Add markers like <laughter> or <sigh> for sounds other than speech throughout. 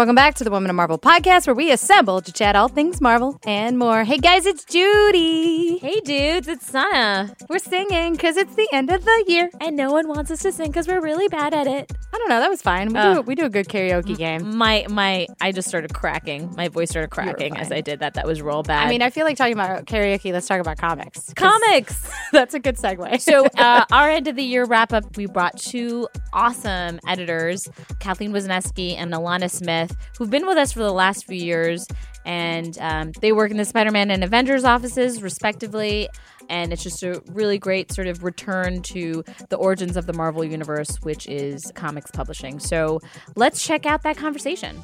Welcome back to the Women of Marvel podcast, where we assemble to chat all things Marvel and more. Hey guys, it's Judy. Hey dudes, it's Sana. We're singing because it's the end of the year. And no one wants us to sing because we're really bad at it. I don't know. That was fine. We Uh, do we do a good karaoke game. My my I just started cracking. My voice started cracking as. I did that. That was real bad. I mean, I feel like talking about karaoke. Let's talk about comics. comics. <laughs> That's a good segue. so <laughs> uh, our end of the year wrap up, we brought two awesome editors, Kathleen Wisneski and Alanna Smith, who've been with us for the last few years, and um, they work in the Spider-Man and Avengers offices, respectively. And it's just a really great sort of return to the origins of the Marvel Universe, which is comics publishing. So let's check out that conversation.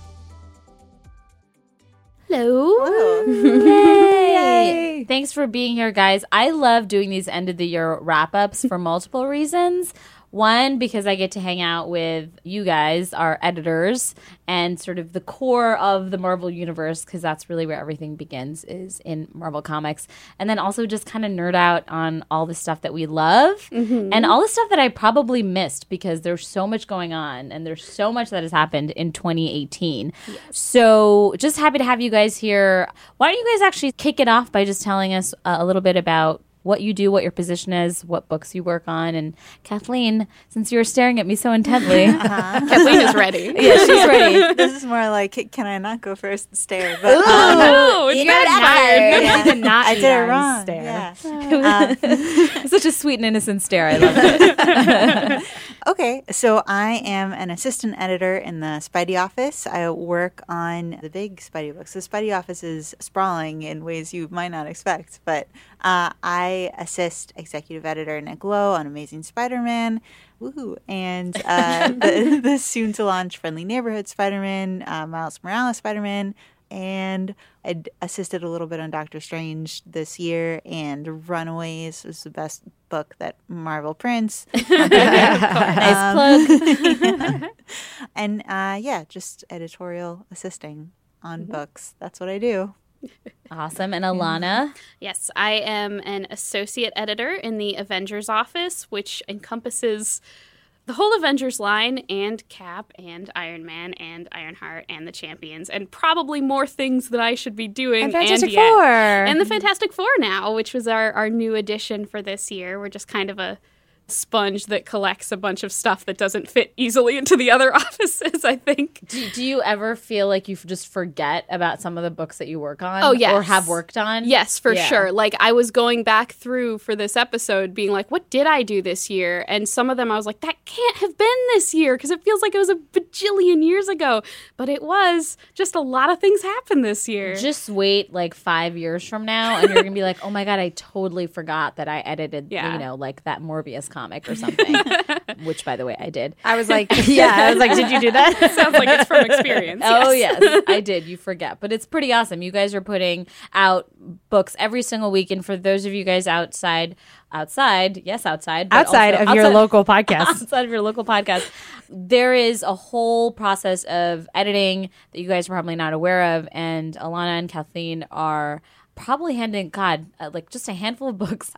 Hello. Yay. Thanks for being here, guys. I love doing these end of the year wrap ups for multiple reasons. One, because I get to hang out with you guys, our editors, and sort of the core of the Marvel universe, because that's really where everything begins, is in Marvel Comics. And then also just kind of nerd out on all the stuff that we love mm-hmm. and all the stuff that I probably missed because there's so much going on and there's so much that has happened in 2018. So just happy to have you guys here. Why don't you guys actually kick it off by just telling us a little bit about what you do, what your position is, what books you work on, and Kathleen, since you were staring at me so intently, <laughs> <laughs> Kathleen is ready. <laughs> yeah, she's ready. this is more like, can I not go first stare? But, um, Oh, you you got got did not I did that it wrong. stare. Yeah. Such a sweet and innocent stare. I love it. Okay, so I am an assistant editor in the Spidey office. I work on the big Spidey books. The Spidey office is sprawling in ways you might not expect, but uh, I assist executive editor Nick Lowe on Amazing Spider-Man, woohoo, and uh, <laughs> the, the soon-to-launch Friendly Neighborhood Spider-Man, uh, Miles Morales Spider-Man, and I assisted a little bit on Doctor Strange this year, and Runaways is the best book that Marvel prints. <laughs> nice um, plug. <laughs> <laughs> and uh, yeah, just editorial assisting on mm-hmm. books. That's what I do. Awesome. And mm-hmm. Alanna, Yes, I am an associate editor in the Avengers office, which encompasses the whole Avengers line and Cap and Iron Man and Ironheart and the Champions and probably more things that I should be doing. And Fantastic yet- Four. And the Fantastic Four now, which was our, our new addition for this year. We're just kind of a sponge that collects a bunch of stuff that doesn't fit easily into the other <laughs> offices, I think. do, do you ever feel like you just forget about some of the books that you work on? Oh, yes. Or have worked on? Yes, for Yeah. sure. Like I was going back through for this episode, being like, "What did I do this year?" And some of them I was like, "That can't have been this year because it feels like it was a bajillion years ago." But it was. Just a lot of things happened this year. Just wait like five years from now, and you're gonna be like, "Oh my god, I totally forgot that I edited, Yeah. you know, like that Morbius comic or something." <laughs> Which, by the way, I did. I was like, <laughs> yeah, I was like, did you do that? <laughs> Sounds like it's from experience. Oh yes. yes, I did. You forget, but it's pretty awesome. You guys are putting out books every single week, and for those of you guys outside, outside, yes, outside, but Outside also of your local podcast. outside of your local podcast, there is a whole process of editing that you guys are probably not aware of, and Alanna and Kathleen are probably handing God uh, like just a handful of <laughs> books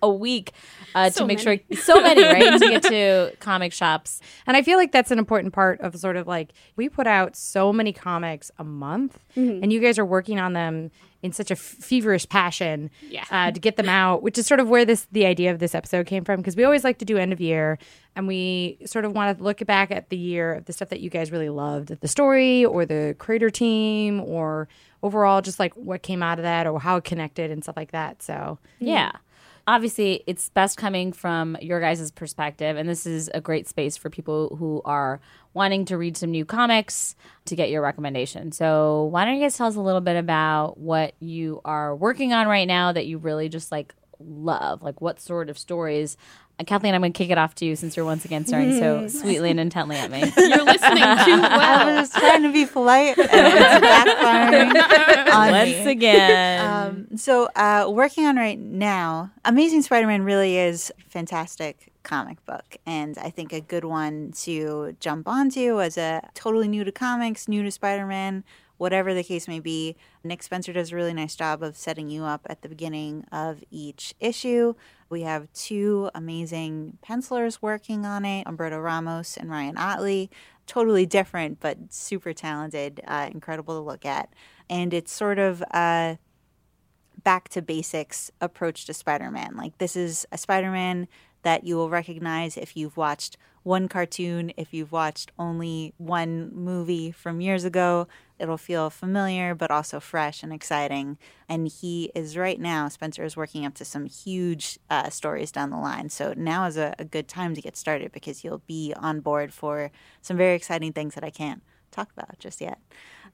a week uh, to make many. sure so many right to get <laughs> to comic shops. And I feel like that's an important part of sort of like we put out so many comics a month, and you guys are working on them in such a feverish passion Yeah. uh, to get them out, which is sort of where this the idea of this episode came from because we always like to do end of year, and we sort of want to look back at the year of the stuff that you guys really loved, the story or the creator team or overall just like what came out of that or how it connected and stuff like that. So Yeah. Obviously, it's best coming from your guys' perspective, and this is a great space for people who are wanting to read some new comics to get your recommendation. So, why don't you guys tell us a little bit about what you are working on right now that you really just like love? Like, what sort of stories? And Kathleen, I'm going to kick it off to you since you're once again staring so <laughs> sweetly and intently at me. <laughs> You're listening too <laughs> I was trying to be polite and it's backfiring on Once me. again. Um, so, uh, working on right now, Amazing Spider-Man really is fantastic comic book, and I think a good one to jump onto as a totally new to comics, new to Spider-Man, whatever the case may be. Nick Spencer does a really nice job of setting you up at the beginning of each issue. We have two amazing pencilers working on it, Humberto Ramos and Ryan Ottley. totally different but super talented, uh, incredible to look at. And it's sort of a back to basics approach to Spider Man. Like, this is a Spider Man that you will recognize if you've watched one cartoon, if you've watched only one movie from years ago. It'll feel familiar, but also fresh and exciting. And he is right now, Spencer is working up to some huge uh, stories down the line. So now is a, a good time to get started because you'll be on board for some very exciting things that I can't talk about just yet.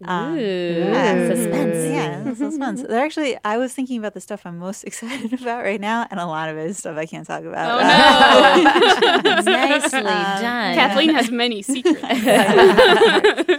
Um, Ooh. Suspense. Yeah, suspense. They're actually, I was thinking about the stuff I'm most <laughs> excited about right now, and a lot of it is stuff I can't talk about. Oh <laughs> no! Nicely done. Kathleen has many secrets.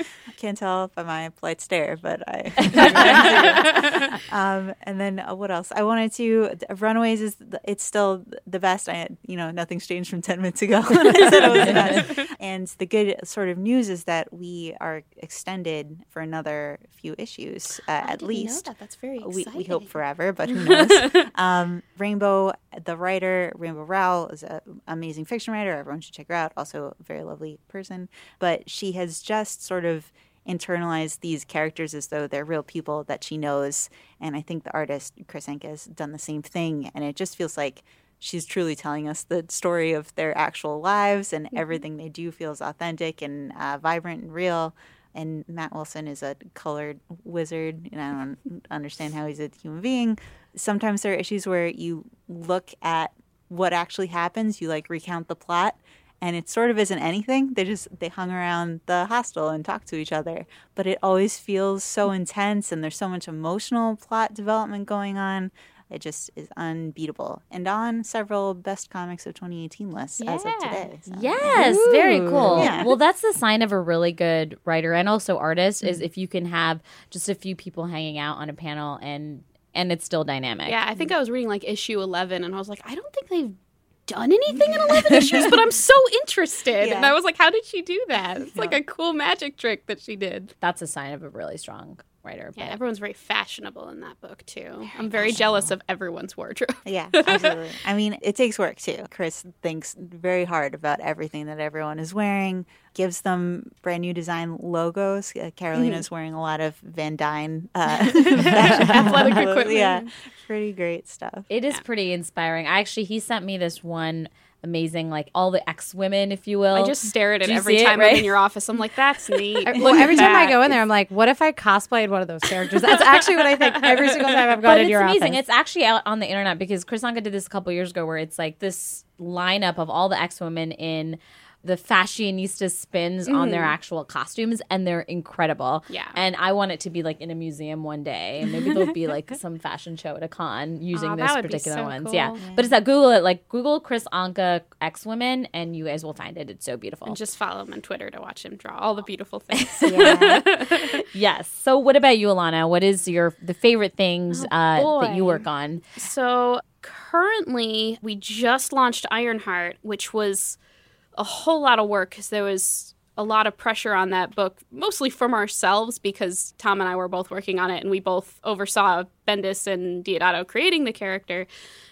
<laughs> can't tell by my polite stare, but I. <laughs> <laughs> um, and then uh, what else? I wanted to. Runaways is the, it's still the best. I you know nothing's changed from ten minutes ago. <laughs> when I said it was the. And the good sort of news is that we are extended for another few issues uh, at least. That. That's very We, exciting. we hope forever, but who knows? um, Rainbow, the writer, Rainbow Rowell is an amazing fiction writer. Everyone should check her out. Also, a very lovely person. But she has just sort of internalized these characters as though they're real people that she knows. And I think the artist, Kris Anka, has done the same thing. And it just feels like she's truly telling us the story of their actual lives, and everything they do feels authentic and uh, vibrant and real and Matt Wilson is a colored wizard, and I don't understand how he's a human being. Sometimes there are issues where you look at what actually happens, you like recount the plot, and it sort of isn't anything. They just they hung around the hostel and talked to each other, but it always feels so intense, and there's so much emotional plot development going on. It just is unbeatable, and on several best comics of 2018 lists as of today. So, Yes, very cool. Yeah. Well, that's the sign of a really good writer and also artist Mm-hmm. is if you can have just a few people hanging out on a panel and and it's still dynamic. Yeah, I think I was reading like issue 11 and I was like, I don't think they've done anything in 11 issues, but I'm so <laughs> interested. Yeah. And I was like, how did she do that? It's like a cool magic trick that she did. That's a sign of a really strong writer. Yeah, but- everyone's very fashionable in that book too. I'm very jealous of everyone's wardrobe. Yeah, <laughs> absolutely. I mean, it takes work too. Chris thinks very hard about everything that everyone is wearing, gives them brand new design logos. Uh, Karolina's wearing a lot of Van Dyne uh, <laughs> Athletic <laughs> equipment. Yeah, pretty great stuff. It is pretty inspiring. I actually he sent me this one amazing like all the ex women, if you will. I just stare at it every it, time right? I'm in your office. I'm like, that's <laughs> neat. Well, every time I go in there, I'm like, what if I cosplayed one of those characters? That's actually what I think every single time I've gone but it's your amazing. office. It's actually out on the internet because Kris Anka did this a couple years ago, where it's like this lineup of all the ex women in the fashionista spins on their actual costumes, and they're incredible. Yeah. and I want it to be like in a museum one day, and maybe there'll be like <laughs> some fashion show at a con using Aw, those that would be particular so ones. cool. Yeah. but it's that Google it, like Google Kris Anka ex women, and you guys will find it. It's so beautiful. And just follow him on Twitter to watch him draw all the beautiful <laughs> things. yes. So, what about you, Alanna? What is your the favorite things uh, that you work on? So currently, we just launched Ironheart, which was a whole lot of work because there was a lot of pressure on that book, mostly from ourselves because Tom and I were both working on it and we both oversaw Bendis and Deodato creating the character.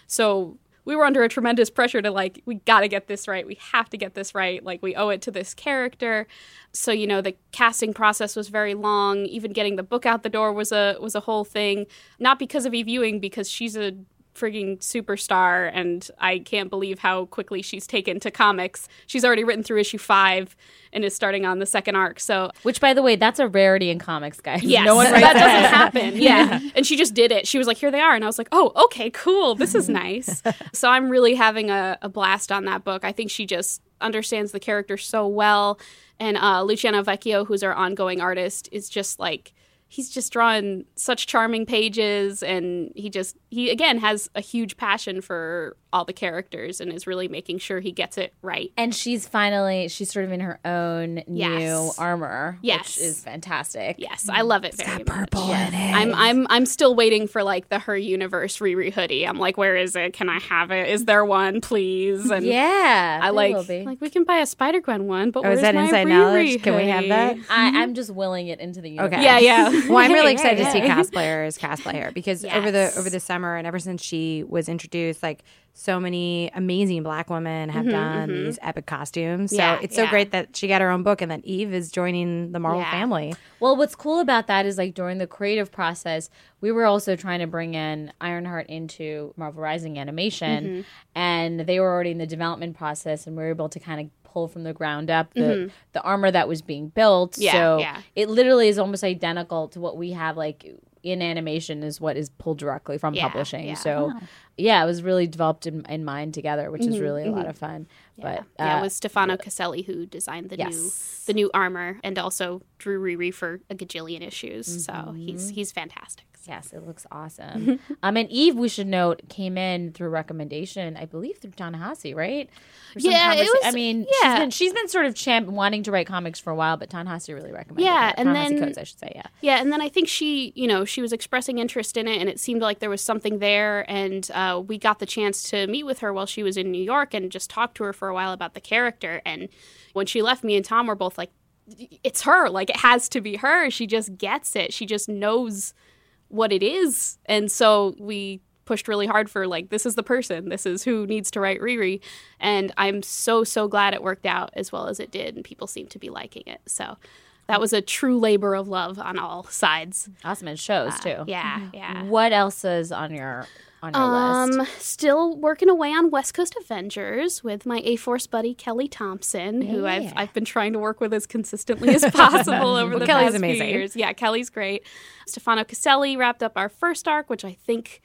So we were under a tremendous pressure to like, we got to get this right. We have to get this right. Like, we owe it to this character. So you know, the casting process was very long. Even getting the book out the door was a was a whole thing. Not because of Eve Ewing, because she's a frigging superstar and I can't believe how quickly she's taken to comics. She's already written through issue five and is starting on the second arc. So Which, by the way, that's a rarity in comics, guys. Yes, no one that doesn't that. happen. Yeah. and she just did it. She was like, "Here they are," and I was like, "Oh, okay, cool. This is nice." <laughs> so I'm really having a, a blast on that book. I think she just understands the character so well, and uh, Luciano Vecchio, who's our ongoing artist, is just like he's just drawing such charming pages, and he just he again has a huge passion for all the characters and is really making sure he gets it right. And she's finally, she's sort of in her own new armor, Yes. which is fantastic. Yes, I love it very much. in it. I'm I'm I'm still waiting for like the her universe Riri hoodie. I'm like, where is it? Can I have it? Is there one, please? And Yeah. I like will be. like we can buy a Spider Gwen one, but Oh, is that my inside Riri knowledge? Can we have that? I, I'm just willing it into the universe. Okay. Yeah, yeah. well, I'm really Yeah, <laughs> excited to see yeah. cosplayers cosplay her because over the over the summer summer and ever since she was introduced, like so many amazing black women have done these epic costumes. So Yeah, it's so yeah. great that she got her own book and that Eve is joining the Marvel Yeah. family. Well, what's cool about that is like during the creative process, we were also trying to bring in Ironheart into Marvel Rising animation, Mm-hmm. and they were already in the development process, and we were able to kind of pull from the ground up the the armor that was being built. Mm-hmm. So it literally is almost identical to what we have like in animation is what is pulled directly from Yeah, publishing. yeah. So yeah, it was really developed in, in mind together, which is really a lot of fun. But Mm-hmm, yeah, uh, it was Stefano Caselli who designed the Yes. new the new armor and also drew Riri for a gajillion issues. So Mm-hmm. he's he's fantastic. Yes, it looks awesome. <laughs> um, and Eve, we should note, came in through recommendation, I believe, through Ta-Nehisi, right? Yeah, it was- I mean, yeah. she's been she's been sort of champ wanting to write comics for a while, but Ta-Nehisi really recommended. Yeah, her. and Ta-Nehisi then- Coates, I should say, yeah. Yeah, and then I think she, you know, she was expressing interest in it, and it seemed like there was something there. And uh, we got the chance to meet with her while she was in New York and just talk to her for a while about the character. And when she left, me and Tom were both like, "It's her! Like it has to be her. She just gets it. She just knows what it is." And so we pushed really hard for like this is the person this is who needs to write riri and i'm so so glad it worked out as well as it did and people seem to be liking it so that was a true labor of love on all sides. Awesome, it shows too. Uh, Yeah, yeah. What else is on your on your Um, list? still working away on West Coast Avengers with my A Force buddy Kelly Thompson, who I've I've been trying to work with as consistently as <laughs> possible over Well, the Kelly's past amazing. few years. Yeah, Kelly's great. Stefano Caselli wrapped up our first arc, which I think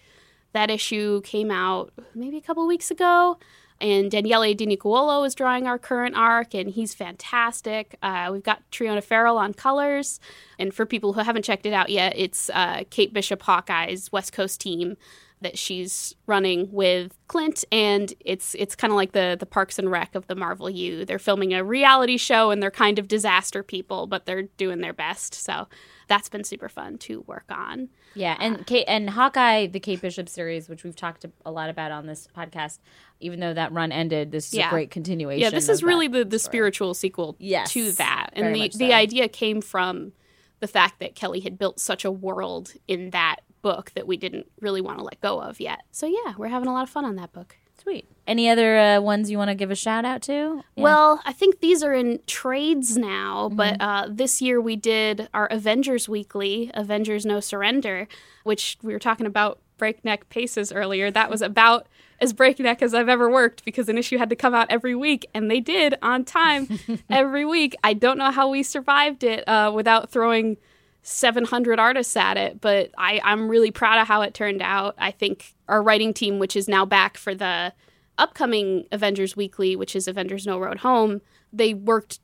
that issue came out maybe a couple weeks ago. And Daniele Di Nicuolo is drawing our current arc, and he's fantastic. Uh, we've got Triona Farrell on colors. And for people who haven't checked it out yet, it's uh, Kate Bishop Hawkeye's West Coast team that she's running with Clint, and it's it's kind of like the the Parks and Rec of the Marvel U. They're filming a reality show, and they're kind of disaster people, but they're doing their best. So that's been super fun to work on. Yeah, and Kate and Hawkeye, the Kate Bishop series, which we've talked a lot about on this podcast, even though that run ended, this is Yeah. a great continuation. Yeah, this is really the, the story. spiritual sequel Yes, to that. And the, much the idea came from the fact that Kelly had built such a world in that book that we didn't really want to let go of yet. So yeah, we're having a lot of fun on that book. Sweet. Any other uh, ones you want to give a shout out to? Yeah. Well, I think these are in trades now, Mm-hmm. but uh, this year we did our Avengers Weekly, Avengers No Surrender, which we were talking about breakneck paces earlier. That was about as breakneck as I've ever worked because an issue had to come out every week, and they did on time <laughs> every week. I don't know how we survived it uh, without throwing 700 artists at it, but I, I'm really proud of how it turned out. I think our writing team, which is now back for the upcoming Avengers Weekly, which is Avengers No Road Home, they worked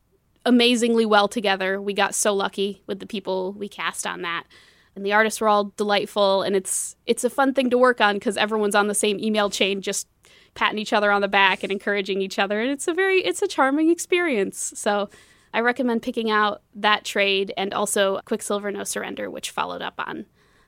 amazingly well together. We got so lucky with the people we cast on that. And the artists were all delightful and it's it's a fun thing to work on because everyone's on the same email chain just patting each other on the back and encouraging each other and it's a very it's a charming experience. So I recommend picking out that trade and also Quicksilver No Surrender, which followed up on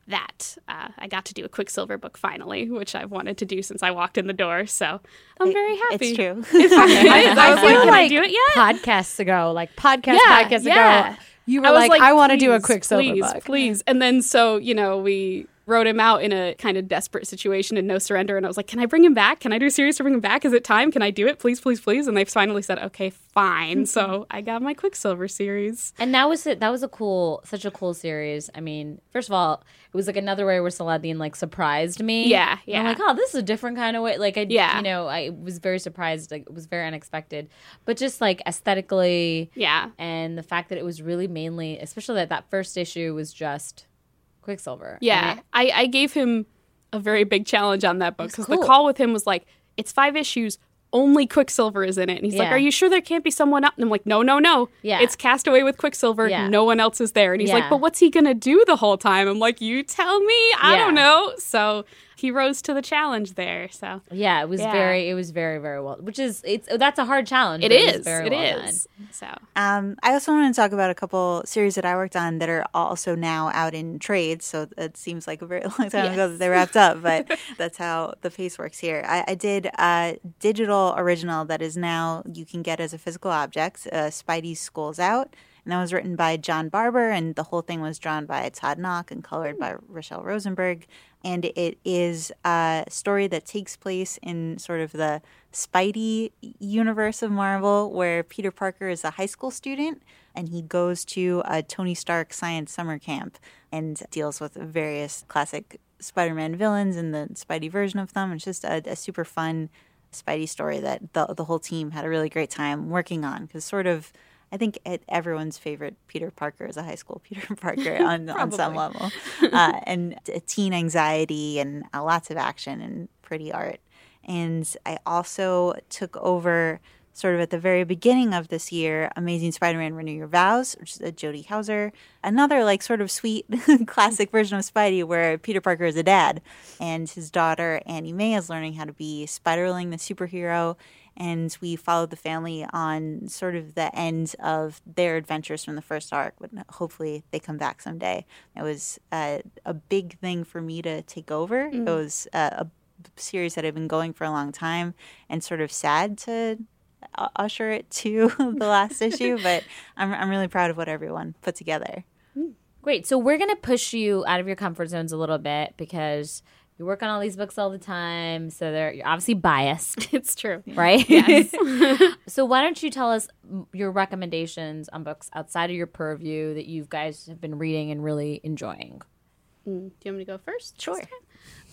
that. Uh, I got to do a Quicksilver book finally, which I've wanted to do since I walked in the door. So I'm very happy. <laughs> It's true. It is. I was like, feel can I do it yet? podcasts ago, like podcast Yeah, podcasts yeah. ago, you were I was like, I want to do a Quicksilver please, book. please. And then so you know we wrote him out in a kind of desperate situation and no surrender. And I was like, can I bring him back? Can I do a series to bring him back? Is it time? Can I do it? Please, please, please. And they finally said, okay, fine. so mm-hmm. I got my Quicksilver series. And that was it. That was a cool, such a cool series. I mean, first of all, it was like another way where Saladin like surprised me. Yeah, And I'm yeah. like, oh, this is a different kind of way. Like, I, Yeah. you know, I was very surprised. Like, it was very unexpected, but just like aesthetically, Yeah. and the fact that it was really mainly, especially that that first issue was just Quicksilver. Yeah, And it- I, I gave him a very big challenge on that book because cool. the call with him was like, it's five issues. Only Quicksilver is in it. And he's like, Are you sure there can't be someone else? And I'm like, No, no, no. Yeah. It's Castaway with Quicksilver. Yeah. No one else is there. And he's Yeah. like, But what's he going to do the whole time? I'm like, You tell me. I Yeah. don't know. So he rose to the challenge there. So yeah, it was Yeah. very, it was very, very well. Which is, it's that's a hard challenge. it but very It well is. So Um, I also want to talk about a couple series that I worked on that are also now out in trades. So it seems like a very <laughs> long time ago that they wrapped up, but <laughs> that's how the pace works here. I, I did a digital original that is now you can get as a physical object. Uh, Spidey's School's Out. And that was written by John Barber, and the whole thing was drawn by Todd Nauck and colored by Rachelle Rosenberg. And it is a story that takes place in sort of the Spidey universe of Marvel, where Peter Parker is a high school student and he goes to a Tony Stark science summer camp and deals with various classic Spider Man villains and the Spidey version of them. It's just a, a super fun Spidey story that the, the whole team had a really great time working on because sort of. I think it, everyone's favorite Peter Parker is a high school <laughs> Peter Parker <laughs> on, on some level. <laughs> Uh, and teen anxiety and uh, lots of action and pretty art. And I also took over sort of at the very beginning of this year, Amazing Spider-Man Renew Your Vows, which is a Jody Houser, another like sort of sweet classic version of Spidey where Peter Parker is a dad and his daughter Annie May is learning how to be Spiderling the superhero and we followed the family on sort of the end of their adventures from the first arc. But hopefully, they come back someday. It was uh, a big thing for me to take over. Mm. It was a, a series that had been going for a long time, and sort of sad to uh, usher it to <laughs> the last issue. <laughs> But I'm I'm really proud of what everyone put together. Mm. Great. So we're gonna push you out of your comfort zones a little bit because you work on all these books all the time, so they're you're obviously biased. <laughs> It's true, right? Yes. <laughs> so why don't you tell us your recommendations on books outside of your purview that you guys have been reading and really enjoying? Mm, do you want me to go first? Sure.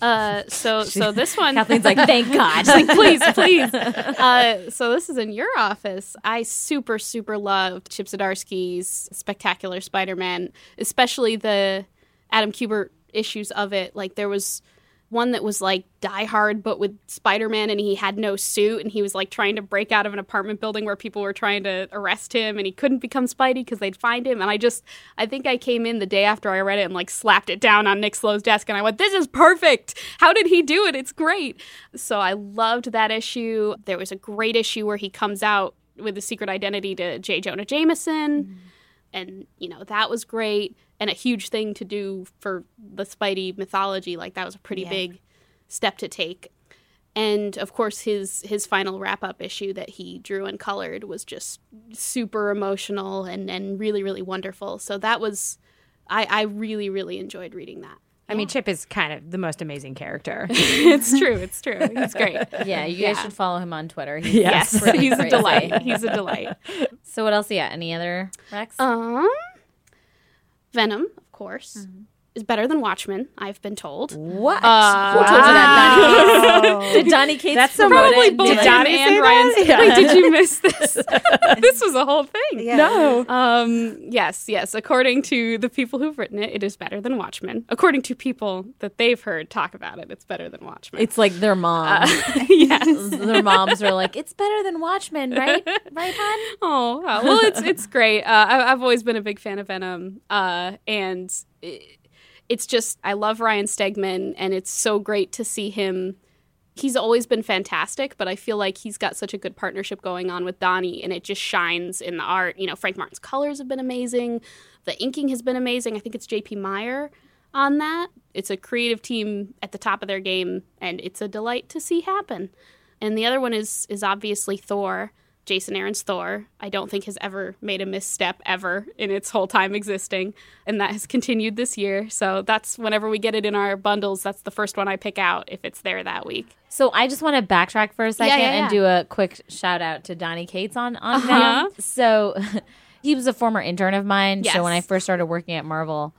Uh, so <laughs> so this one, Kathleen's like, thank God. like, please, please. Uh, so this is in your office. I super super loved Chip Zdarsky's Spectacular Spider-Man, especially the Adam Kubert issues of it. Like there was one that was like Die Hard, but with Spider Man, and he had no suit, and he was like trying to break out of an apartment building where people were trying to arrest him, and he couldn't become Spidey because they'd find him. And I just, I think I came in the day after I read it and like slapped it down on Nick Lowe's desk, and I went, "This is perfect! How did he do it? It's great!" So I loved that issue. There was a great issue where he comes out with a secret identity to J. Jonah Jameson. Mm-hmm and you know that was great and a huge thing to do for the Spidey mythology. Like that was a pretty yeah. big step to take. And of course, his his final wrap up issue that he drew and colored was just super emotional and and really really wonderful. So that was, I I really really enjoyed reading that. I mean, Chip is kind of the most amazing character. <laughs> <laughs> it's true. It's true. He's great. Yeah, you guys yeah. should follow him on Twitter. He's, yes, he's a delight. He's a delight. <laughs> So, what else? Yeah, any other Rex? Um, Venom, of course. Mm-hmm. Is better than Watchmen, I've been told. What? Uh, Who told you that? Donny <laughs> Cates? Did Donny Cates That's probably both did Donny and Ryan. Yeah. <laughs> Wait, did you miss this? <laughs> this was a whole thing. Yeah. No. Um, yes, yes. According to the people who've written it, it is better than Watchmen. According to people that they've heard talk about it, it's better than Watchmen. It's like their mom. Uh, yes, their moms are like, it's better than Watchmen, right? Right, hon? Oh, well, it's it's great. Uh, I, have always been a big fan of Venom, uh, and. It, it's just I love Ryan Stegman, and it's so great to see him. He's always been fantastic, but I feel like he's got such a good partnership going on with Donny and it just shines in the art. You know, Frank Martin's colors have been amazing. The inking has been amazing. I think it's J.P. Mayer on that. It's a creative team at the top of their game, and it's a delight to see happen. And the other one is is obviously Thor. Jason Aaron's Thor, I don't think has ever made a misstep ever in its whole time existing. And that has continued this year. So that's whenever we get it in our bundles, that's the first one I pick out if it's there that week. So I just want to backtrack for a second yeah, yeah, yeah. and do a quick shout out to Donny Cates on, on uh-huh. So <laughs> he was a former intern of mine. Yes. So when I first started working at Marvel,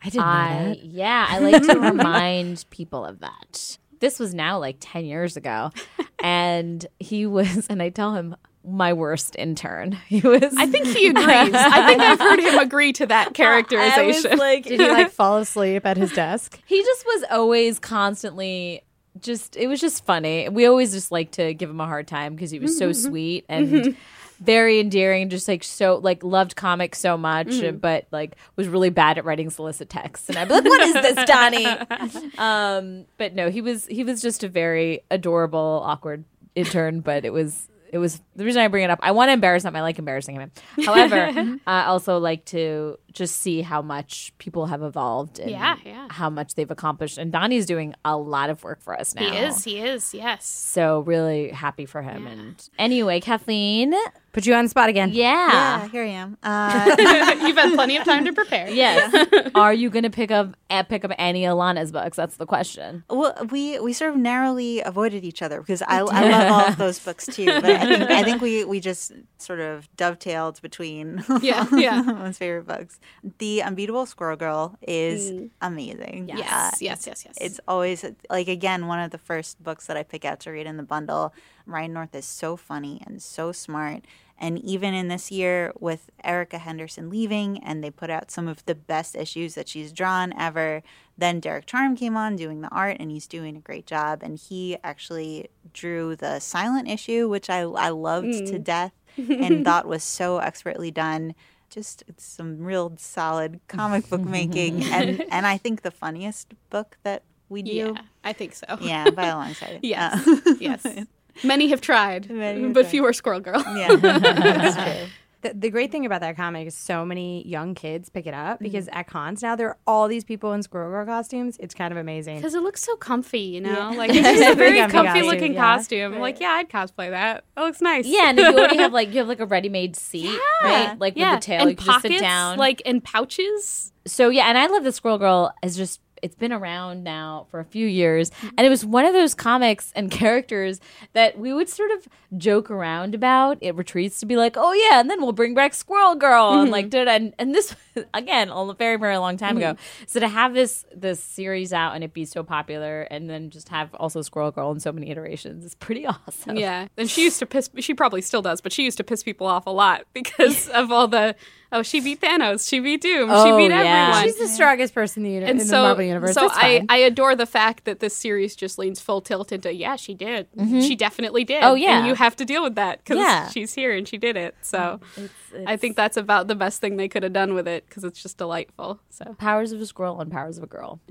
I didn't I, know that. Yeah, I like to <laughs> remind people of that. This was now like 10 years ago. <laughs> and he was, and I tell him, my worst intern. <laughs> He was. I think he agrees. I think I've heard him agree to that <laughs> characterization. like, did he like <laughs> fall asleep at his desk? He just was always constantly. Just it was just funny. We always just like to give him a hard time because he was so mm-hmm. sweet and mm-hmm. very endearing. Just like so like loved comics so much, mm-hmm. but like was really bad at writing solicit texts. And I'd be like, "What is this, Donny?" um, but no, he was he was just a very adorable, awkward intern. But it was it was the reason I bring it up. I want to embarrass him. I like embarrassing him. However, <laughs> I also like to just see how much people have evolved and yeah, yeah. how much they've accomplished. And Donny's doing a lot of work for us now. He is. He is. Yes. So really happy for him. Yeah. And anyway, Kathleen, Put you on the spot again. Yeah, Yeah. here I am. Uh, <laughs> You've had plenty of time to prepare. <laughs> Yes. Are you going to pick up uh, pick up any Alanna's books? That's the question. well, we we sort of narrowly avoided each other because I, I love all of those books too. But I think I <laughs> think we we just sort of dovetailed between Yeah, yeah. most favorite books. The Unbeatable Squirrel Girl is Mm. amazing. Yes, Yeah, yes, yes, yes. It's always like again one of the first books that I pick out to read in the bundle. Ryan North is so funny and so smart. And even in this year with Erica Henderson leaving and they put out some of the best issues that she's drawn ever, then Derek Charm came on doing the art and he's doing a great job. And he actually drew the silent issue, which I, I loved to death <laughs> and thought was so expertly done. Just it's some real solid <laughs> comic book making and, <laughs> and I think the funniest book that we do. Yeah, I think so. Yeah, <laughs> by a long shot. Yes. Uh, yes. Many have tried, Many have but tried. fewer Squirrel Girl. yeah. That's true. The, the great thing about that comic is so many young kids pick it up Mm-hmm. because at cons now there are all these people in Squirrel Girl costumes. It's kind of amazing. Because it looks so comfy, you know? Yeah. Like, <laughs> it's just a very Comfy comfy costume, looking yeah. costume. I'm like, yeah, I'd cosplay that. That looks nice. Yeah, and if you already have <laughs> like you have like a ready made seat, right? Like yeah. with the tail, and you can pockets, just sit down. like, and pouches. so yeah, and I love the Squirrel Girl is just it's been around now for a few years, and it was one of those comics and <laughs> characters that we would sort of joke around about. It retreats to be like, oh yeah, and then we'll bring back Squirrel Girl, and like mm-hmm. did and and this again a very very long time ago. Mm-hmm. So to have this this series out and it be so popular, and then just have also Squirrel Girl in so many iterations is pretty <laughs> awesome. Yeah. And she used to piss, she probably still does, but she used to piss people off a lot because <laughs> of all the, oh, she beat Thanos, she beat Doom, she Oh, beat yeah. everyone. She's the strongest person in the, uni- and in so, the Marvel universe. so That's I, fine. I adore the fact that this series just leans full tilt into yeah she did mm-hmm. she definitely did Oh, yeah. and you have to deal with that because Yeah. she's here and she did it so It's, I think that's about the best thing they could have done with it because it's just delightful so Powers of a Squirrel and Powers of a Girl. <laughs>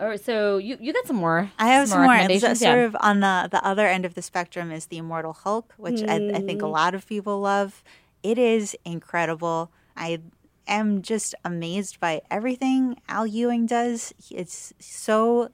All right, so you you got some more. I have some more. It's recommendations. sort Yeah. of on the, the other end of the spectrum is the Immortal Hulk, which I, I think a mm. lot of people love. It is incredible. I am just amazed by everything Al Ewing does. It's so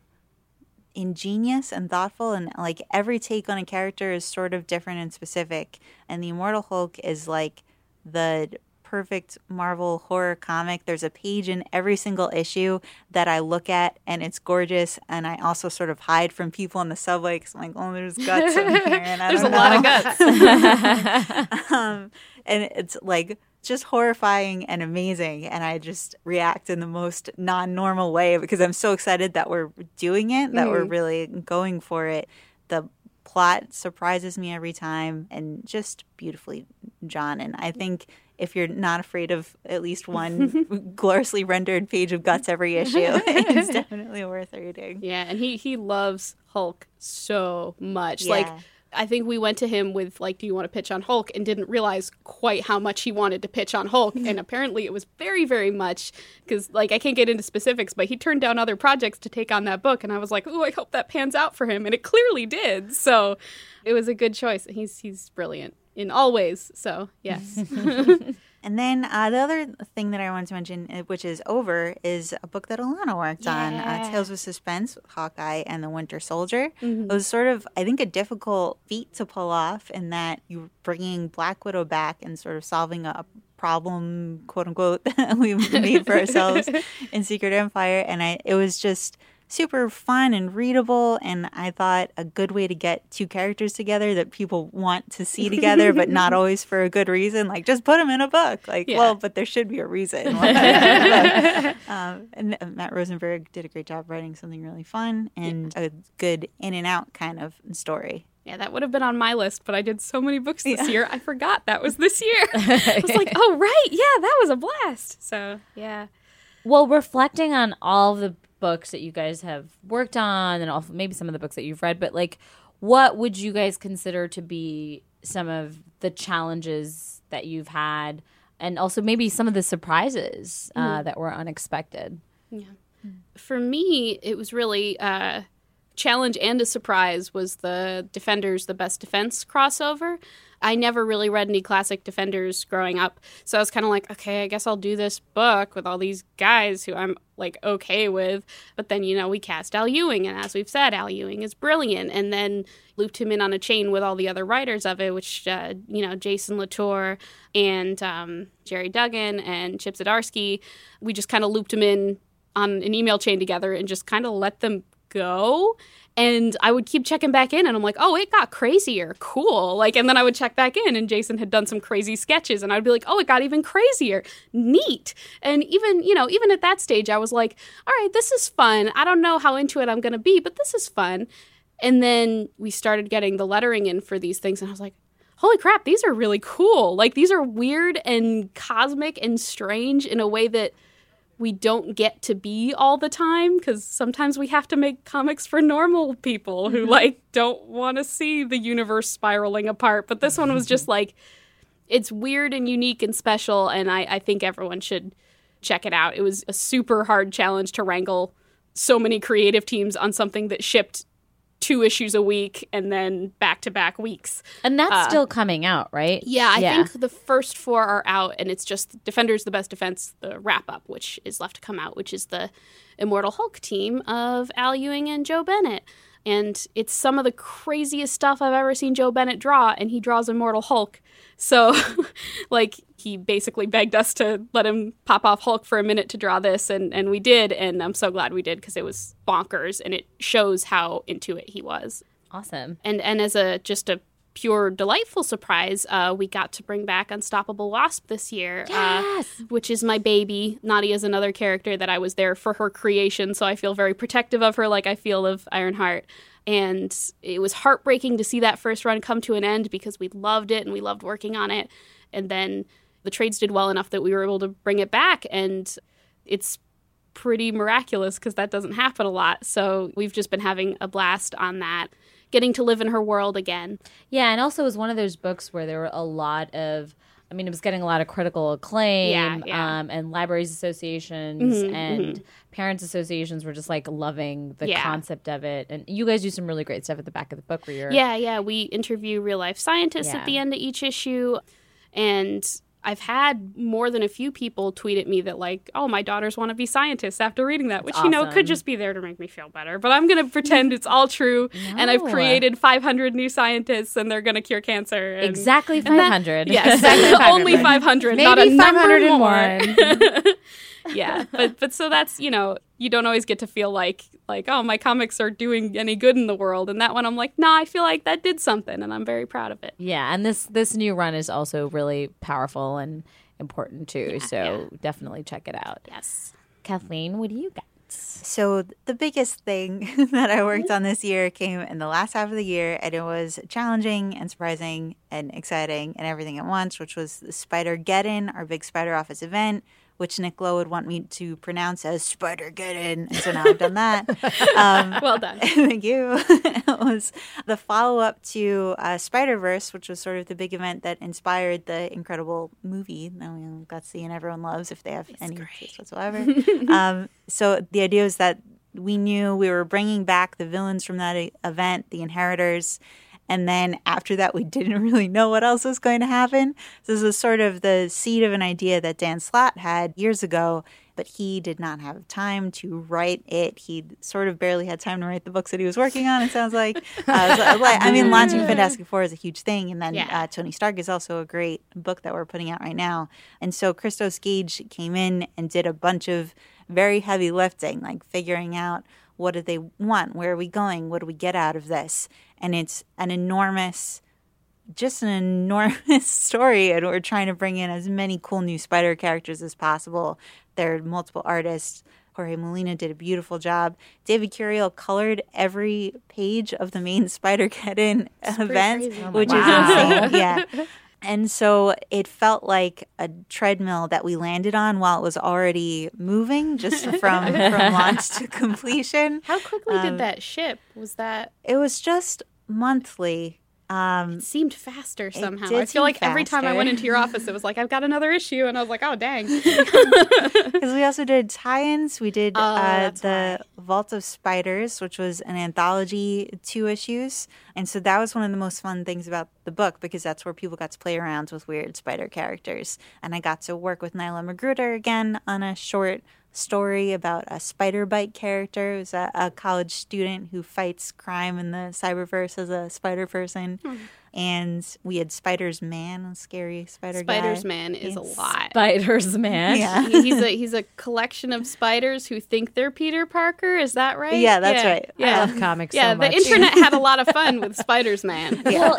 ingenious and thoughtful and like every take on a character is sort of different and specific and the immortal hulk is like the perfect marvel horror comic. There's a page in every single issue that i look at and it's gorgeous and i also sort of hide from people in the subway because i'm like oh there's guts in <laughs> here and I there's a don't lot of guts. <laughs> <laughs> Um, and it's like just horrifying and amazing and i just react in the most non-normal way because i'm so excited that we're doing it that we're really going for it. The plot surprises me every time and just beautifully drawn and i think if you're not afraid of at least <laughs> one gloriously rendered page of guts every issue <laughs> it's definitely worth reading. Yeah and he he loves hulk so much. Like I think we went to him with like, "Do you want to pitch on Hulk?" and didn't realize quite how much he wanted to pitch on Hulk, <laughs> and apparently it was very, very much because like I can't get into specifics, but he turned down other projects to take on that book, and I was like, "Oh, I hope that pans out for him," and it clearly did. So it was a good choice. He's he's brilliant in all ways. So yes, <laughs> <laughs> And then uh, the other thing that I wanted to mention, uh, which is over, is a book that Alanna worked on, uh, Tales of Suspense, with Hawkeye and the Winter Soldier. It was sort of, I think, a difficult feat to pull off in that you're bringing Black Widow back and sort of solving a problem, quote unquote, <laughs> that we made for ourselves in Secret Empire. And I, it was just super fun and readable and i thought a good way to get two characters together that people want to see together but not <laughs> always for a good reason like just put them in a book like Yeah. well but there should be a reason <laughs> <laughs> um, and uh, matt rosenberg did a great job writing something really fun and a good in and out kind of story yeah, that would have been on my list, but I did so many books this year, I forgot that was this year. I was like, "Oh right, yeah, that was a blast." So yeah. Well, reflecting on all the books that you guys have worked on and also maybe some of the books that you've read, but like what would you guys consider to be some of the challenges that you've had and also maybe some of the surprises uh, that were unexpected? Yeah, for me, it was really uh, challenge and a surprise was the Defenders the Best Defense crossover. I never really read any classic Defenders growing up. So I was kind of like, okay, I guess I'll do this book with all these guys who I'm like okay with. But then, you know, we cast Al Ewing. And as we've said, Al Ewing is brilliant. And then looped him in on a chain with all the other writers of it, which, uh, you know, Jason Latour and um, Gerry Duggan and Chip Zdarsky. We just kind of looped him in on an email chain together and just kind of let them go and I would keep checking back in and I'm like, "Oh, it got crazier. Cool." Like and then I would check back in and Jason had done some crazy sketches and I'd be like, "Oh, it got even crazier. Neat." And even, you know, even at that stage I was like, "All right, this is fun. I don't know how into it I'm going to be, but this is fun." And then we started getting the lettering in for these things and I was like, holy crap, these are really cool. Like these are weird and cosmic and strange in a way that we don't get to be all the time because sometimes we have to make comics for normal people who mm-hmm. like don't want to see the universe spiraling apart. But this one was mm-hmm. just like it's weird and unique and special, and I, I think everyone should check it out. It was a super hard challenge to wrangle so many creative teams on something that shipped two issues a week and then back to back weeks. And that's uh, still coming out, right? Yeah, I think the first four are out, and it's just Defenders the Best Defense, the wrap up, which is left to come out, which is the Immortal Hulk team of Al Ewing and Joe Bennett. And it's some of the craziest stuff I've ever seen Joe Bennett draw, and he draws Immortal Hulk. So, <laughs> like, he basically begged us to let him pop off Hulk for a minute to draw this, and, and we did. And I'm so glad we did because it was bonkers, and it shows how into it he was. Awesome. And and as a just a pure delightful surprise, uh, we got to bring back Unstoppable Wasp this year, uh, which is my baby. Nadia is another character that I was there for her creation, so I feel very protective of her, like I feel of Ironheart. And it was heartbreaking to see that first run come to an end because we loved it and we loved working on it. And then the trades did well enough that we were able to bring it back, and it's pretty miraculous because that doesn't happen a lot. So we've just been having a blast on that getting to live in her world again. Yeah, and also it was one of those books where there were a lot of I mean, it was getting a lot of critical acclaim, Yeah, yeah. Um, and libraries associations Mhm, and parents associations were just like loving the Yeah. concept of it. And you guys do some really great stuff at the back of the book where you're Yeah, yeah. We interview real life scientists at the end of each issue. And I've had more than a few people tweet at me that, like, oh, my daughters want to be scientists after reading that, which, you know, could just be there to make me feel better. But I'm going to pretend it's all true. And I've created 500 new scientists and they're going to cure cancer. And, exactly and that-. Yes, Exactly <laughs> only 500, not a Maybe number 501. more. <laughs> yeah, <laughs> but but so that's you know you don't always get to feel like like oh my comics are doing any good in the world, and that one I'm like nah, I feel like that did something, and I'm very proud of it. Yeah, and this this new run is also really powerful and important too. so definitely check it out. Yes. Kathleen, what do you got? So the biggest thing <laughs> that I worked on this year came in the last half of the year, and it was challenging and surprising and exciting and everything at once, which was the Spider Geddon, our big Spider Office event, which Nick Lowe would want me to pronounce as Spider Geddon, and so now I've done that. Um, <laughs> Well done. <laughs> Thank you. <laughs> it was the follow up to uh, Spider Verse, which was sort of the big event that inspired the incredible movie that we got to see and everyone loves if they have any taste whatsoever. um, so the idea was that we knew we were bringing back the villains from that event, the Inheritors. And then after that, we <laughs> didn't really know what else was going to happen. This was sort of the seed of an idea that Dan Slott had years ago, but he did not have time to write it. He sort of barely had time to write the books that he was working on. It sounds like. Uh, so, <laughs> I mean, launching Fantastic Four is a huge thing, and then Yeah. uh, Tony Stark is also a great book that we're putting out right now. And so Christos Gage came in and did a bunch of very heavy lifting, like figuring out what do they want, where are we going, what do we get out of this, and it's an enormous just an enormous <laughs> story. And we're trying to bring in as many cool new spider characters as possible. There are multiple artists. Jorge molina did a beautiful job. David curiel colored every page of the main <laughs> spider geddon event crazy. Oh which Wow. is insane. <laughs> Yeah and so it felt like a treadmill that we landed on while it was already moving just <laughs> from from launch to completion How quickly Um, did that ship? Was that it was just monthly Um, seemed faster somehow. I feel like every time I went into your office, it was like I've got another issue, and I was like, oh dang. <laughs> <laughs> Because we also did tie-ins. We did Oh, uh, the Vault of Spiders, which was an anthology, two issues, and so that was one of the most fun things about the book because that's where people got to play around with weird spider characters, and I got to work with Nilah Magruder again on a short story about a spider bite character. It was a, a college student who fights crime in the cyberverse as a spider person. Hmm. And we had Spider's Man, a scary spider guy. Spiders Man is a lot. Spiders, man. Yeah. He- he's a he's a collection of spiders who think they're Peter Parker. Is that right? Yeah, that's right. Yeah. I Yeah, love comics yeah. so the internet had a lot of fun <laughs> with Spiders Man. Well, <laughs>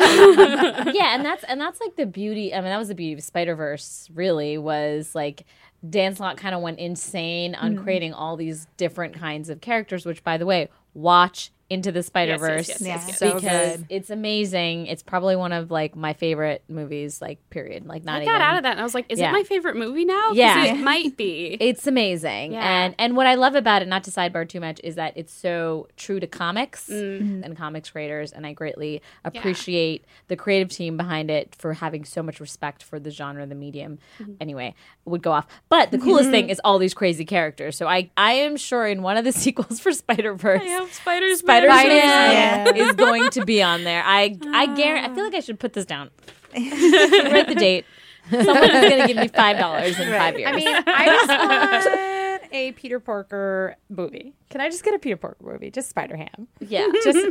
yeah, and that's and that's like the beauty. I mean, that was the beauty of Spider Verse. Really, was like Dan Slott kind of went insane on Mm-hmm. creating all these different kinds of characters. Which, by the way, watch into the Spider Verse yes, yes, yes. So because good. it's amazing. It's probably one of like my favorite movies. Like, period. Like, not I even. got out of that and I was like, is Yeah. it my favorite movie now? Yeah. it might be. <laughs> It's amazing. Yeah. And and what I love about it, not to sidebar too much, is that it's so true to comics Mm. and comics creators. And I greatly appreciate the creative team behind it for having so much respect for the genre, the medium. Mm-hmm. Anyway, would go off. But the coolest thing is all these crazy characters. So I, I am sure in one of the <laughs> sequels for Spider Verse. I hope Spiders Spider Man. Man Yeah. is going to be on there. I I ah. guarantee. I feel like I should put this down. Write the date. Someone is going to give me five dollars in five years. I mean, I just want a Peter Parker movie. Can I just get a Peter Parker movie? Just Spider Ham. Yeah. <laughs> Just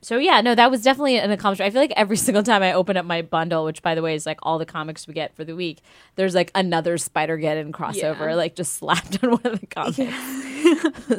So yeah, no, that was definitely an accomplishment. I feel like every <laughs> single time I open up my bundle, which by the way is like all the comics we get for the week, there's like another Spider Geddon crossover, Yeah. like just slapped on one of the comics.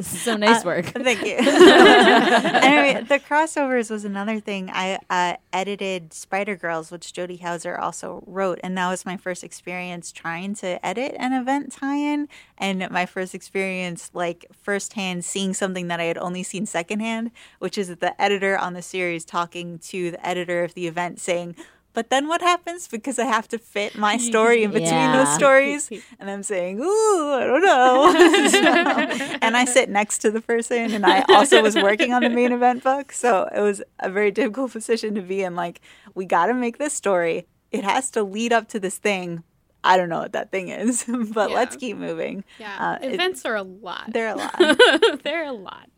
<laughs> so nice work. Thank you. anyway, the crossovers was another thing. I uh, edited Spider Girls, which Jody Houser also wrote, and that was my first experience trying to edit an event tie-in, and my first experience, like firsthand, seeing something that I had only seen secondhand, which is the editor on the series talking to the editor of the event, saying. But then what happens? Because I have to fit my <laughs> story in between Yeah. those stories. <laughs> And I'm saying, ooh, I don't know. <laughs> So- and I sit next to the person, and I also was working on the main event book. So it was a very difficult position to be in. Like, we got to make this story. It has to lead up to this thing. I don't know what that thing is, <laughs> but Yeah. let's keep moving. Yeah, Uh, it- events are a lot. They're a lot. <laughs> They're a lot.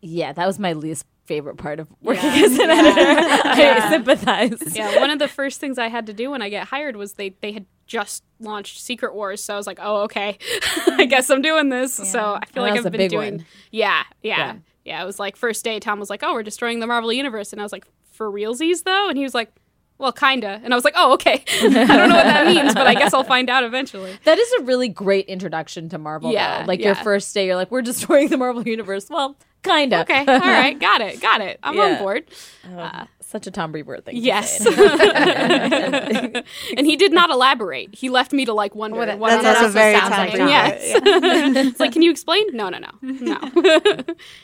Yeah, that was my least favorite part of working Yeah. as an editor. <laughs> I sympathize. Yeah, one of the first things I had to do when I get hired was they they had just launched Secret Wars, so I was like, oh okay, I guess I'm doing this. So I feel Oh, like I've been doing. one. Yeah, yeah, Yeah. yeah, It was like first day. Tom was like, oh, we're destroying the Marvel universe, and I was like, for realsies though, and he was like. Well, kinda, and I was like, "Oh, okay. <laughs> I don't know what that means, but I guess I'll find out eventually." That is a really great introduction to Marvel. Yeah, though. like your first day, you're like, "We're destroying the Marvel universe." Well, kinda. Okay, <laughs> all right, got it, got it. I'm Yeah. on board. Oh, such a Tom Brevoort thing. Yes, <laughs> and he did not elaborate. He left me to like wonder Well, that- what That's on earth also very sounds Tom like. Brevoort, Yes, it's like, can you explain? No, no, no, no.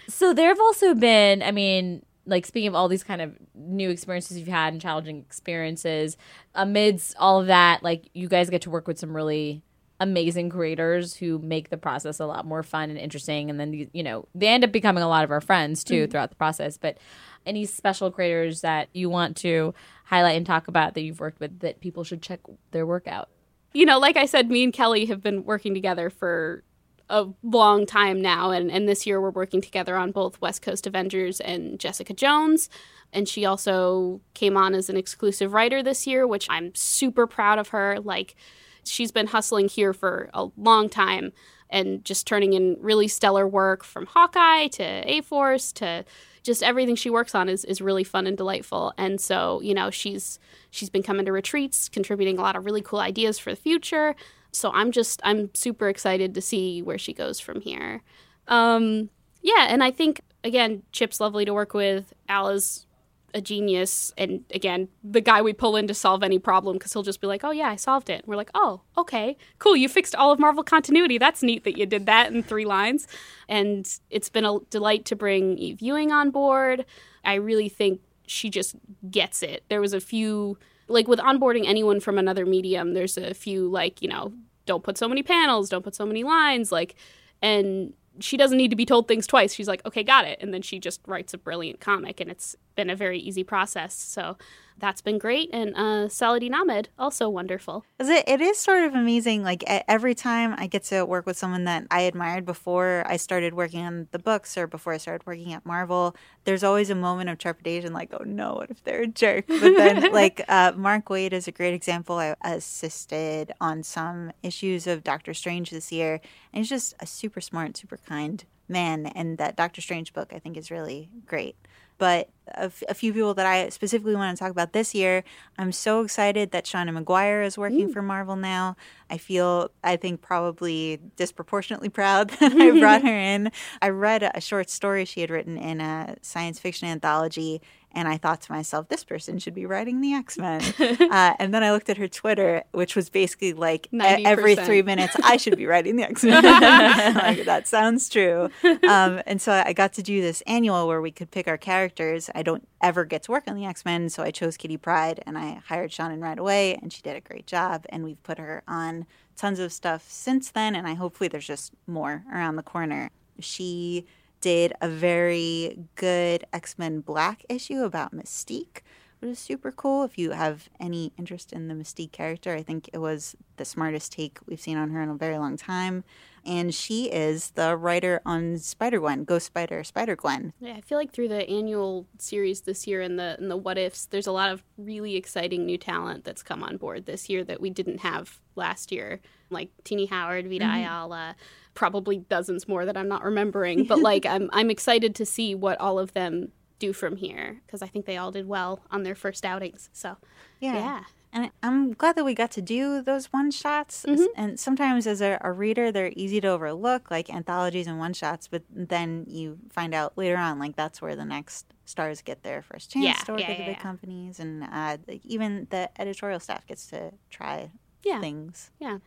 So there have also been, I mean, like speaking of all these kind of new experiences you've had and challenging experiences, amidst all of that, like you guys get to work with some really amazing creators who make the process a lot more fun and interesting. And then, you- you know, they end up becoming a lot of our friends too mm-hmm. throughout the process. But any special creators that you want to highlight and talk about that you've worked with that people should check their work out? you know, like I said, me and Kelly have been working together for a long time now, and, and this year we're working together on both West Coast Avengers and Jessica Jones. And she also came on as an exclusive writer this year, which I'm super proud of her. Like, she's been hustling here for a long time and just turning in really stellar work from Hawkeye to A Force to just everything she works on is, is really fun and delightful. And so, you know, she's she's been coming to retreats, contributing a lot of really cool ideas for the future. So I'm just I'm super excited to see where she goes from here. Um, yeah, and I think again, Chip's lovely to work with. Al is a genius, and again, the guy we pull in to solve any problem because he'll just be like, "Oh yeah, I solved it." And we're like, "Oh, okay, cool. You fixed all of Marvel continuity. That's neat that you did that in three lines." And it's been a delight to bring Eve Ewing on board. I really think she just gets it. There was a few like with onboarding anyone from another medium. There's a few like you know, don't put so many panels, don't put so many lines, like and she doesn't need to be told things twice. She's like, okay, got it. And then she just writes a brilliant comic, and it's been a very easy process. So that's been great. And uh, Saladin Ahmed, also wonderful. It, it is sort of amazing. Like every time I get to work with someone that I admired before I started working on the books or before I started working at Marvel, there's always a moment of trepidation, like, oh no, what if they're a jerk? But then, <laughs> like, uh, Mark Waid is a great example. I assisted on some issues of Doctor Strange this year, and he's just a super smart, super kind man. And that Doctor Strange book, I think, is really great but a, f- a few people that I specifically want to talk about this year. I'm so excited that Seanan McGuire is working mm. for Marvel now. I feel, I think, probably disproportionately <laughs> proud that I <laughs> brought her in. I read a short story she had written in a science fiction anthology and I thought to myself, this person should be writing the X Men. <laughs> uh, and then I looked at her Twitter, which was basically like every three minutes, I should be writing the <laughs> X Men. <laughs> like, that sounds true. Um, and so I got to do this annual where we could pick our characters. I don't ever get to work on the X Men, so I chose Kitty Pryde and I hired Seanan right away, and she did a great job. And we've put her on tons of stuff since then, and I hopefully there's just more around the corner. She did a very good X Men Black issue about Mystique, which is super cool. If you have any interest in the Mystique character, I think it was the smartest take we've seen on her in a very long time. And she is the writer on Spider Gwen, Ghost Spider, Spider Gwen. Yeah, I feel like through the annual series this year and the and the what ifs, there's a lot of really exciting new talent that's come on board this year that we didn't have last year, like Tini Howard, Vita mm-hmm. Ayala probably dozens more that I'm not remembering. But like I'm <laughs> I'm excited to see what all of them do from here because I think they all did well on their first outings. So yeah. yeah. And I'm glad that we got to do those one shots. Mm-hmm. And sometimes, as a, a, reader, they're easy to overlook, like anthologies and one shots. But then you find out later on, like that's where the next stars get their first chance yeah, to work yeah, with yeah, the big companies, and uh, like, even the editorial staff gets to try things. Yeah.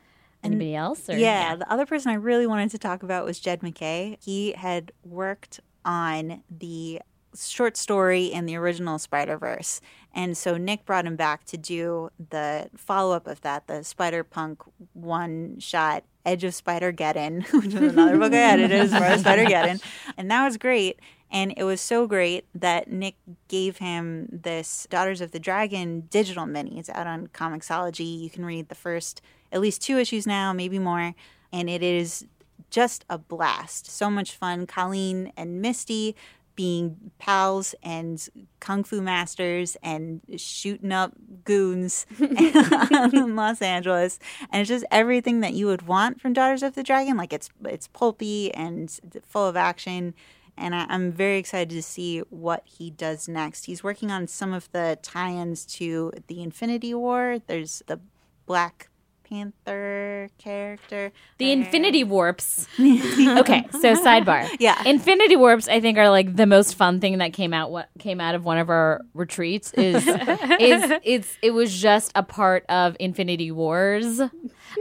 Anybody else? Or? Yeah, the other person I really wanted to talk about was Jed McKay. He had worked on the short story in the original Spider Verse. And so Nick brought him back to do the follow up of that, the Spider Punk one shot Edge of Spider Geddon, <laughs> which is another book I edited as far as Spider Geddon. And that was great. And it was so great that Nick gave him this Daughters of the Dragon digital mini. It's out on Comixology. You can read the first at least two issues now, maybe more. And it is just a blast. So much fun. Colleen and Misty being pals and kung fu masters and shooting up goons <laughs> in Los Angeles, and it's just everything that you would want from Daughters of the Dragon. Like it's it's pulpy and full of action, and I, am very excited to see what he does next. He's working on some of the tie-ins to the Infinity War. There's the Black Panther character. The Infinity Warps. <laughs> okay, so sidebar. <laughs> Yeah. Infinity Warps I think are like the most fun thing that came out what came out of one of our retreats is <laughs> is it's it was just a part of Infinity Wars.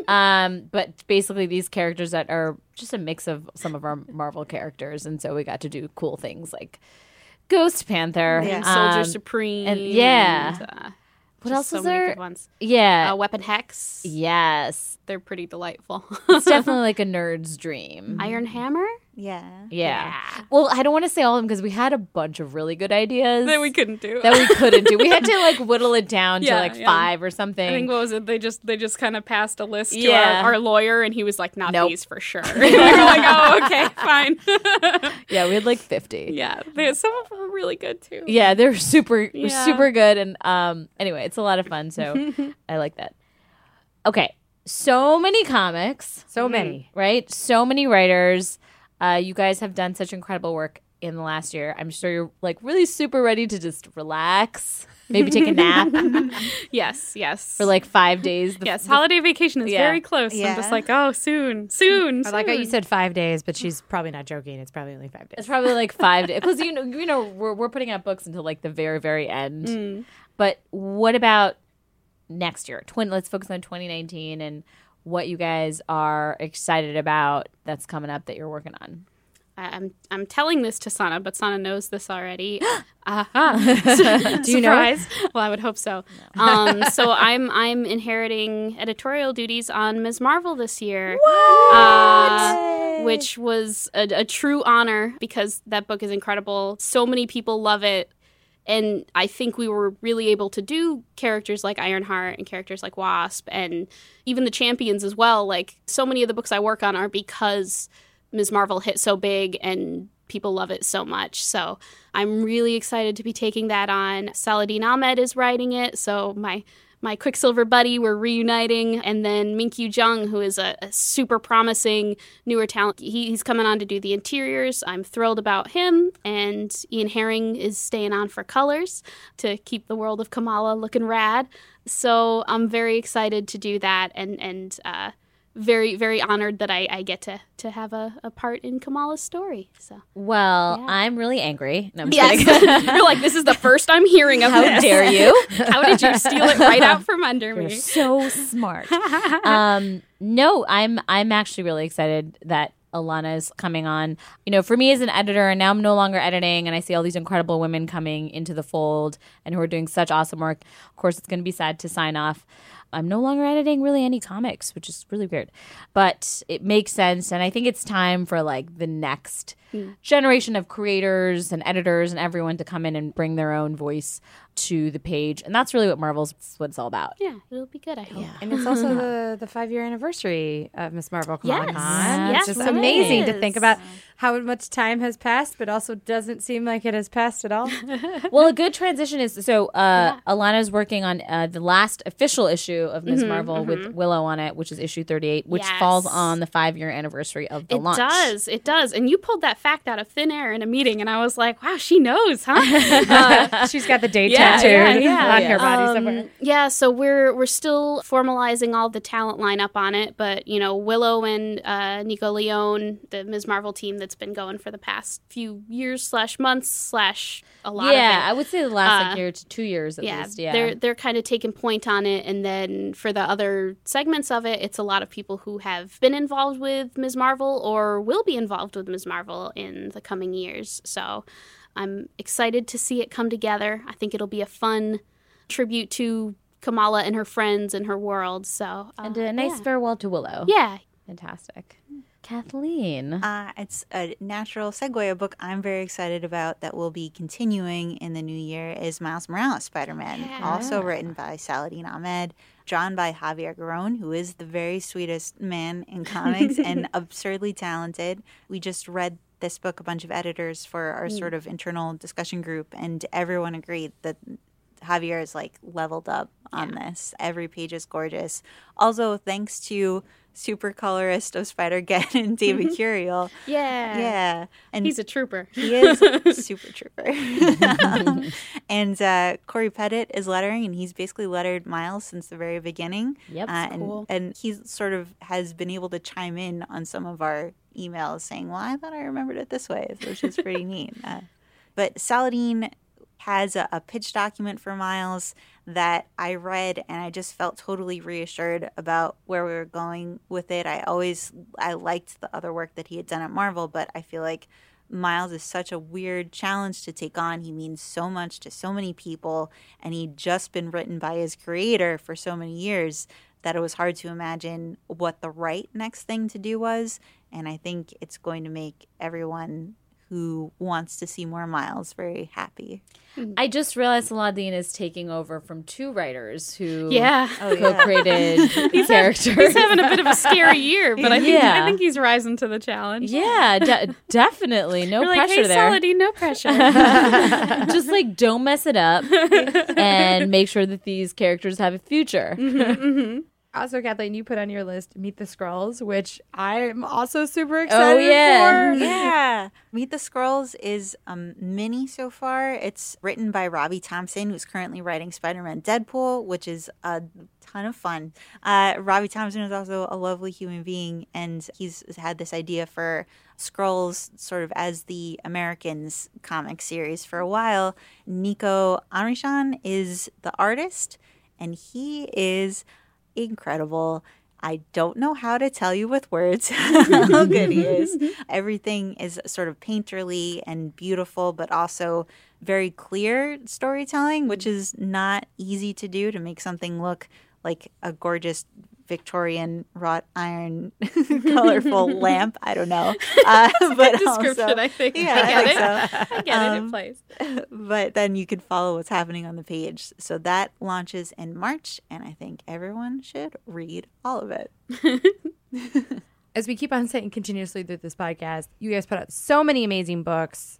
Um but basically these characters that are just a mix of some of our Marvel characters and so we got to do cool things like Ghost Panther, yeah. Soldier um, Supreme, and yeah, and, uh, what Just else so is there? Good ones. Yeah, uh, Weapon Hex. Yes, they're pretty delightful. it's <laughs> definitely like a nerd's dream. Iron Hammer. Yeah. yeah. yeah. Well, I don't want to say all of them because we had a bunch of really good ideas that we couldn't do. That we couldn't do. We had to like <laughs> whittle it down yeah, to like yeah. five or something. I think what was it? They just they just kind of passed a list to our, our, lawyer, and he was like, "Not nope. these for sure." <laughs> <laughs> we were like, "Oh, okay, fine." yeah, we had like fifty. Yeah, they, some of them are really good too. Yeah, they're super super good, and um, anyway, it's a lot of fun. So I like that. Okay, so many comics, so many, right? So many writers. Uh, you guys have done such incredible work in the last year. I'm sure you're like really super ready to just relax, maybe take a nap. <laughs> yes, yes. For like five days. The, yes, holiday vacation is yeah. very close. Yeah. I'm just like, oh, soon, soon. I like how you said five days, but she's probably not joking. It's probably only five days. It's probably like five days because you <laughs> know, you know, we're we're putting out books until like the very very end. Mm. But what about next year? Twin. Let's focus on 2019 and what you guys are excited about that's coming up that you're working on. I'm I'm telling this to Sana, but Sana knows this already. <gasps> uh-huh. <laughs> Do you know? Well, I would hope so. No. <laughs> um, so I'm I'm inheriting editorial duties on Ms. Marvel this year, uh, which was a, a true honor because that book is incredible. So many people love it. And I think we were really able to do characters like Ironheart and characters like Wasp and even the champions as well. Like, so many of the books I work on are because Ms. Marvel hit so big and people love it so much. So I'm really excited to be taking that on. Saladin Ahmed is writing it, so my my Quicksilver buddy, we're reuniting, and then Minkyu Jung, who is a, a super promising newer talent, he, he's coming on to do the interiors. I'm thrilled about him, and Ian Herring is staying on for colors to keep the world of Kamala looking rad. So I'm very excited to do that, and and uh, very very honored that I, I get to to have a, a part in Kamala's story. So Well, Yeah. I'm really angry. No, I'm yes, kidding. <laughs> you're like this is the first I'm hearing of How this. dare you? <laughs> How did you steal it right out from under me? so smart. <laughs> um, no, I'm I'm actually really excited that Alanna is coming on. You know, for me as an editor, and now I'm no longer editing, and I see all these incredible women coming into the fold and who are doing such awesome work. Of course, it's going to be sad to sign off. I'm no longer editing really any comics, which is really weird, but it makes sense, and I think it's time for like the next generation of creators and editors and everyone to come in and bring their own voice to the page, and that's really what Marvel's what it's all about. Yeah, it'll be good. I hope. And it's also the, the five year anniversary of Miss Marvel Kamala Yes. Khan. Yes, it's just it amazing to think about how much time has passed, but also doesn't seem like it has passed at all. <laughs> well, a good transition is so uh, Alanna's working on uh, the last official issue of Ms. Marvel with Willow on it, which is issue 38, which Yes. falls on the five year anniversary of the It launch. It does. It does. And you pulled that fact out of thin air in a meeting, and I was like, wow, she knows, huh? <laughs> She's got the date Yeah, tattooed yeah, yeah. on her body Um, somewhere. Yeah, so we're we're still formalizing all the talent lineup on it, but you know Willow and uh, Nico Leon, the Ms. Marvel team that's been going for the past few years slash months slash a lot Yeah, I of it. would say the last Uh, like year to two years at yeah, least. Yeah. they're they're kind of taking point on it, and then for the other segments of it, it's a lot of people who have been involved with Ms. Marvel or will be involved with Ms. Marvel in the coming years. So I'm excited to see it come together. I think it'll be a fun tribute to Kamala and her friends and her world. So uh, and a nice yeah. farewell to Willow. yeah, Fantastic. Kathleen. Uh, it's a natural segue. A book I'm very excited about that will be continuing in the new year is Miles Morales Spider Man, also written by Saladin Ahmed, drawn by Javier Garron, who is the very sweetest man in <laughs> comics and absurdly talented. We just read this book, a bunch of editors for our sort of internal discussion group, and everyone agreed that Javier is like leveled up on this. Every page is gorgeous. Also, thanks to super colorist of Spider <laughs> Get and David <laughs> Curiel. yeah, Yeah. And He's a trooper. he is <laughs> super trooper. and uh, Cory Petit is lettering, and he's basically lettered Miles since the very beginning. Yep. Uh, and, Cool. and he sort of has been able to chime in on some of our emails saying, well, I thought I remembered it this way, which is pretty <laughs> neat. Uh, but Saladin has a, a pitch document for Miles that I read and I just felt totally reassured about where we were going with it. I always I liked the other work that he had done at Marvel, but I feel like Miles is such a weird challenge to take on. He means so much to so many people and he'd just been written by his creator for so many years that it was hard to imagine what the right next thing to do was. And I think it's going to make everyone who wants to see more Miles very happy. Hmm. I just realized Saladin is taking over from two writers who Yeah. Oh, co-created <laughs> these characters. He's having a bit of a scary year, but I think Yeah. I think he's rising to the challenge. yeah, de- definitely. No You're like, pressure hey, there. Saladin, no pressure. <laughs> just like don't mess it up <laughs> and make sure that these characters have a future. Mm-hmm, mm-hmm. Also, Kathleen, you put on your list Meet the Skrulls, which I'm also super excited Oh, yeah. for. <laughs> yeah. <laughs> Meet the Skrulls is a mini so far. It's written by Robbie Thompson, who's currently writing Spider Man Deadpool, which is a ton of fun. Uh, Robbie Thompson is also a lovely human being, and he's had this idea for Skrulls sort of as the Americans comic series for a while. Niko Henrichon is the artist, and he is incredible. I don't know how to tell you with words <laughs> how good he is. <laughs> Everything is sort of painterly and beautiful, but also very clear storytelling, which is not easy to do to make something look like a gorgeous Victorian wrought iron <laughs> colorful <laughs> lamp. I don't know. Uh, but Description, also, I think. Yeah, I I get think it. so. I get it. Um, It plays. <laughs> but then you can follow what's happening on the page. So that launches in March, and I think everyone should read all of it. as we keep on saying continuously through this podcast, you guys put out so many amazing books.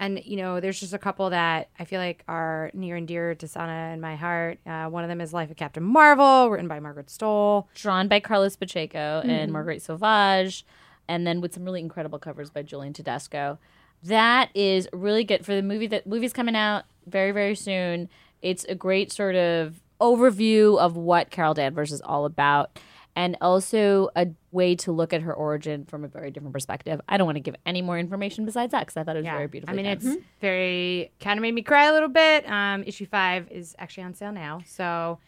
And, you know, there's just a couple that I feel like are near and dear to Sana and my heart. Uh, one of them is Life of Captain Marvel, written by Margaret Stohl. Drawn by Carlos Pacheco and Marguerite Sauvage, and then with some really incredible covers by Julian Tedesco. That is really good for the movie. That movie's coming out very very soon. It's a great sort of overview of what Carol Danvers is all about, and also a way to look at her origin from a very different perspective. I don't want to give any more information besides that because I thought it was very beautiful. I mean, it's very kind of made me cry a little bit. Um, issue five is actually on sale now. So,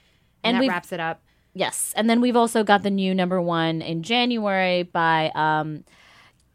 and, And that wraps it up. Yes, and then we've also got the new number one in January by um,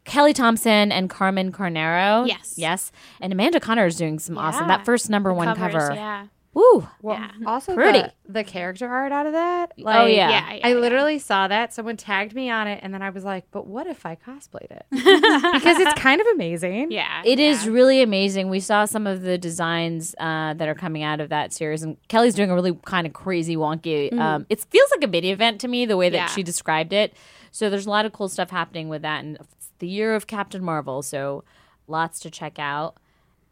Kelly Thompson and Carmen Carnero. Yes. yes, and Amanda Conner is doing some awesome. That first number one Covers, cover. Yeah. Woo! Well, Yeah. also Pretty. The, the character art out of that. Like, oh yeah. Yeah. yeah I yeah. literally saw that. Someone tagged me on it, and then I was like, "But what if I cosplayed it?" <laughs> because it's kind of amazing. Yeah. It is yeah. really amazing. We saw some of the designs uh, that are coming out of that series, and Kelly's doing a really kind of crazy, wonky. Um, it feels like a mini event to me, the way that Yeah. she described it. So there's a lot of cool stuff happening with that, and it's the year of Captain Marvel, so lots to check out.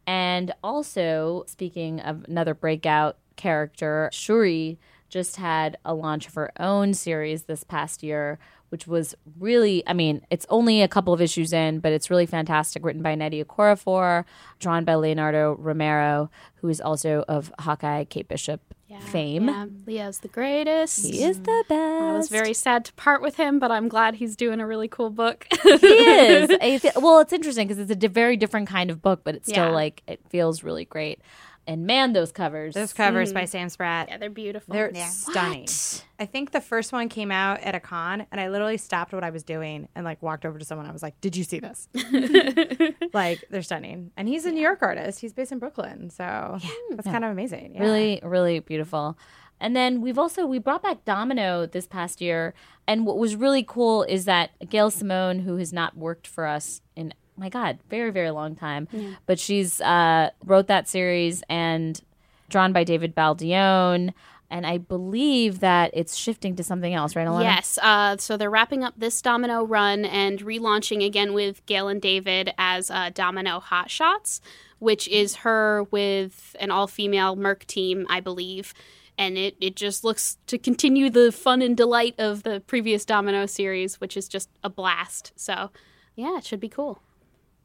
And also, speaking of another breakout character, Shuri just had a launch of her own series this past year, which was really, I mean, it's only a couple of issues in, but it's really fantastic. Written by Nnedi Okorafor, drawn by Leonardo Romero, who is also of Hawkeye Kate Bishop Yeah, fame. Yeah. Leo's the greatest. He is the best. I was very sad to part with him, but I'm glad he's doing a really cool book. <laughs> he is. Well, it's interesting because it's a very different kind of book, but it's still Yeah. like it feels really great. And man, those covers. Those covers by mm. Sam Spratt. yeah, they're beautiful. They're Yeah. stunning. What? I think the first one came out at a con, and I literally stopped what I was doing and like walked over to someone. I was like, "Did you see this?" <laughs> like they're stunning, and he's a New York artist. He's based in Brooklyn, so that's kind of amazing. Yeah. really really beautiful and then we've also we brought back domino this past year and what was really cool is that gail simone who has not worked for us in my god very very long time but she's uh wrote that series and drawn by david baldeon and i believe that it's shifting to something else right Alanna? Yes. Uh, so they're wrapping up this Domino run and relaunching again with Gail and David as uh, Domino Hot Shots, which is her with an all female Merc team, I believe. And it, it just looks to continue the fun and delight of the previous Domino series, which is just a blast. So, yeah, it should be cool.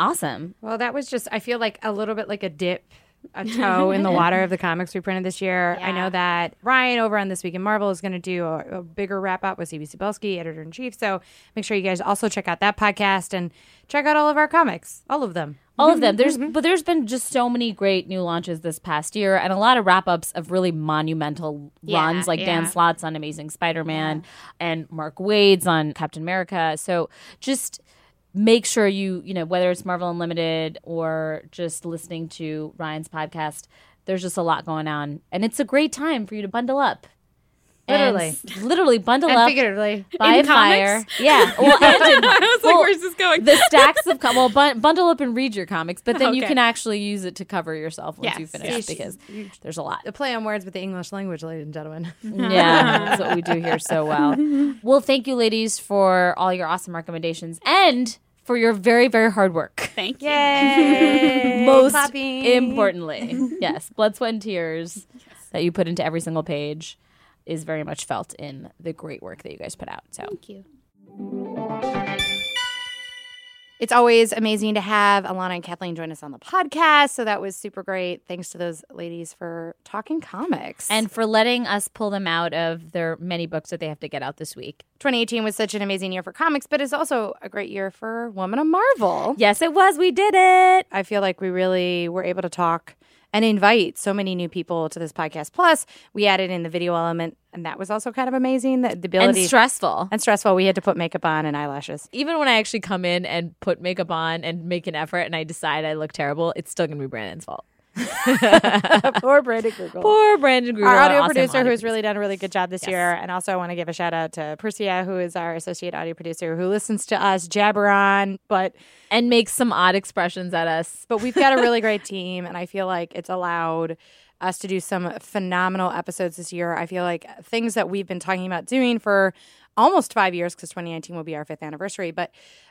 Awesome Well, that was just. I feel like a little bit like a dip, a <laughs> toe in the water of the comics we printed this year. I know that Ryan over on This Week in Marvel is going to do a, a bigger wrap up with CB Cebulski, editor in chief. So make sure you guys also check out that podcast and check out all of our comics, all of them. all of them there's mm-hmm. but there's been just so many great new launches this past year and a lot of wrap-ups of really monumental Yeah, runs like dan yeah. slott's on amazing spider-man and mark waid's on captain america so just make sure you you know whether it's marvel unlimited or just listening to ryan's podcast there's just a lot going on. And it's a great time for you to bundle up Literally. s- literally bundle And up figuratively. buy In a fire yeah <laughs> well and in, I was well, like, where's this going? the <laughs> stacks of com- well bun- bundle up and read your comics but then you can actually use it to cover yourself once you finish yes. because there's a lot The play on words with the English language, ladies and gentlemen. <laughs> yeah that's what we do here so well well thank you ladies for all your awesome recommendations and for your very very hard work Thank you. Yay! most Clapping. importantly yes blood sweat and tears that you put into every single page is very much felt in the great work that you guys put out so Thank you. It's always amazing to have Alanna and Kathleen join us on the podcast. So that was super great. Thanks to those ladies for talking comics. and for letting us pull them out of their many books that they have to get out this week 2018 was such an amazing year for comics, but it's also a great year for Woman of Marvel. yes it was we did it I feel like we really were able to talk and invite so many new people to this podcast. Plus, we added in the video element, and that was also kind of amazing. The and ability stressful and stressful. We had to put makeup on and eyelashes. even when I actually come in and put makeup on and make an effort and I decide I look terrible, it's still gonna be Brandon's fault. <laughs> Poor Brandon Grugle. Poor Brandon Grugle, our audio awesome producer audio who's really done a really good job this year. And also, I want to give a shout out to Persia, who is our associate audio producer, who listens to us jabber on. But and makes some odd expressions at us. but we've got a really <laughs> great team, and I feel like it's allowed us to do some phenomenal episodes this year. I feel like things that we've been talking about doing for almost five years, because 2019 will be our fifth anniversary. But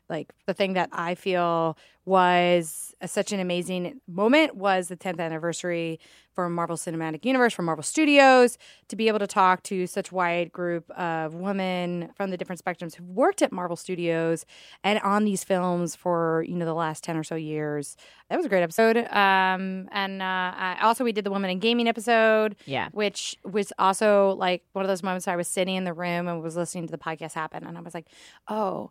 like the thing that I feel was a, such an amazing moment was the 10th anniversary for Marvel Cinematic Universe, for Marvel Studios, to be able to talk to such wide group of women from the different spectrums who've worked at Marvel Studios and on these films for you know the last 10 or so years. That was a great episode. Um, and uh, I, also we did the Women in Gaming episode, Yeah. which was also like one of those moments where I was sitting in the room and was listening to the podcast happen, and I was like, oh.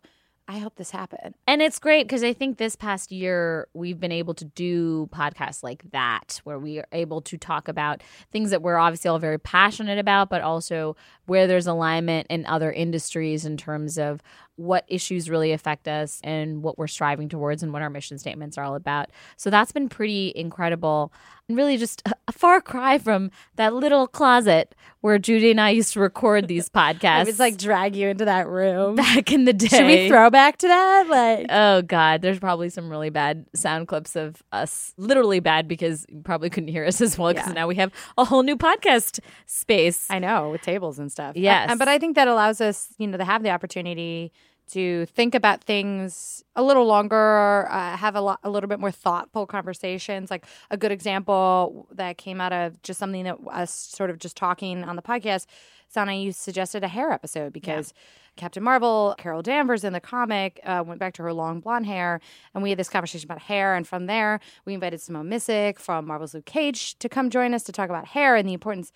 I hope this happened. And it's great because I think this past year we've been able to do podcasts like that where we are able to talk about things that we're obviously all very passionate about, but also where there's alignment in other industries in terms of what issues really affect us and what we're striving towards and what our mission statements are all about. So that's been pretty incredible and really just <laughs> a, far cry from that little closet where Judy and I used to record these <laughs> podcasts. I was like drag you into that room. back in the day. Should we throw back to that? Like, Oh God, there's probably some really bad sound clips of us. Literally bad because you probably couldn't hear us as well because Yeah. now we have a whole new podcast space. I know with tables and stuff. Yes. Uh, but I think that allows us, you know, to have the opportunity to think about things a little longer, uh, have a, lot, a little bit more thoughtful conversations. Like a good example that came out of just something that us sort of just talking on the podcast. Sana, you suggested a hair episode because Captain Marvel, Carol Danvers in the comic, uh, went back to her long blonde hair, and we had this conversation about hair. And from there, we invited Simone Missick from Marvel's Luke Cage to come join us to talk about hair and the importance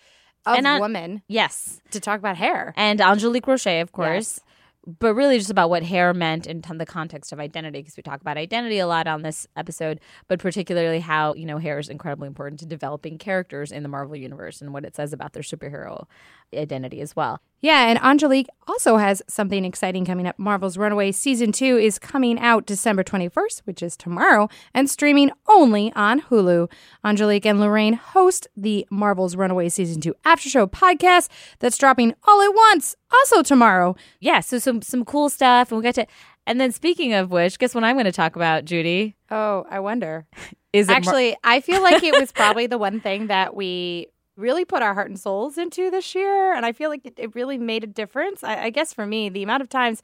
of And women yes, to talk about hair. and Angelique Roche, of course. But really, just about what hair meant in the context of identity, because we talk about identity a lot on this episode, but particularly how you know hair is incredibly important to developing characters in the Marvel universe and what it says about their superhero identity as well. Yeah, and Angelique also has something exciting coming up. Marvel's Runaway Season 2 is coming out December 21st, which is tomorrow, and streaming only on Hulu. Angelique and Lorraine host the Marvel's Runaway Season 2 After Show podcast that's dropping all at once, also tomorrow. yeah, so some some cool stuff, and we got to. And then speaking of which, guess what I'm going to talk about, Judy? Oh, I wonder. Is it Mar- Actually, I feel like it was probably the one thing that we really put our heart and souls into this year. And I feel like it, it really made a difference. I, I guess for me, the amount of times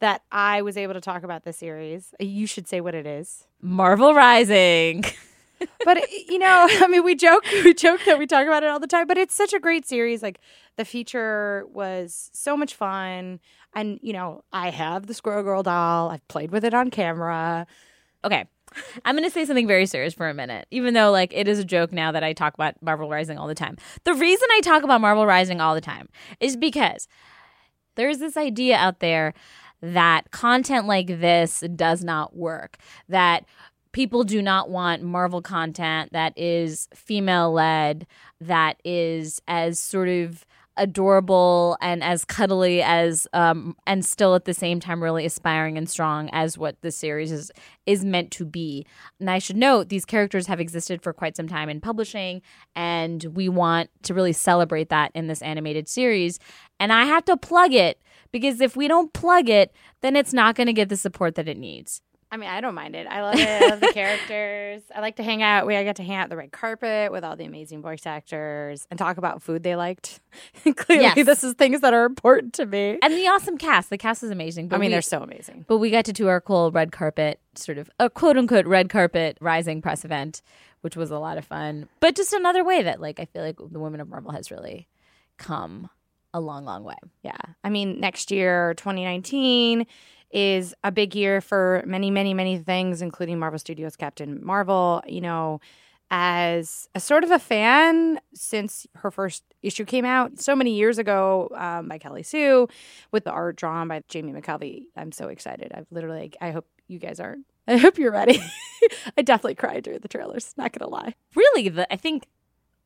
that I was able to talk about this series, you should say what it is. Marvel Rising? <laughs> But you know, <laughs> I mean, we joke, we joke that we talk about it all the time. But it's such a great series. Like the feature was so much fun, and you know, I have the Squirrel Girl doll. I've played with it on camera. okay. I'm going to say something very serious for a minute, even though like it is a joke now that I talk about Marvel Rising all the time. The reason I talk about Marvel Rising all the time is because there's this idea out there that content like this does not work. That people do not want Marvel content that is female led, that is as sort of adorable and as cuddly as um and still at the same time really aspiring and strong as what the series is is meant to be. And I should note these characters have existed for quite some time in publishing and we want to really celebrate that in this animated series. And I have to plug it because if we don't plug it, then it's not going to get the support that it needs. I mean, I don't mind it. I love it. I love the <laughs> characters. I like to hang out. We I got to hang out the red carpet with all the amazing voice actors and talk about food they liked. <laughs> Clearly, Yes. this is things that are important to me. And the awesome cast. The cast is amazing. I mean, we- they're so amazing. But we got to do our cool red carpet, sort of a quote unquote red carpet rising press event, which was a lot of fun. But just another way that, like, I feel like the Women of Marvel has really come a long, long way. Yeah. I mean, next year, 2019, is a big year for many, many, many things, including Marvel Studios Captain Marvel. You know, as a sort of a fan since her first issue came out so many years ago um, by Kelly Sue with the art drawn by Jamie McKelvie. I'm so excited. I've literally, I hope you guys are. <laughs> I hope you're ready. I definitely cried during the trailers. Not gonna lie. Really, the, I think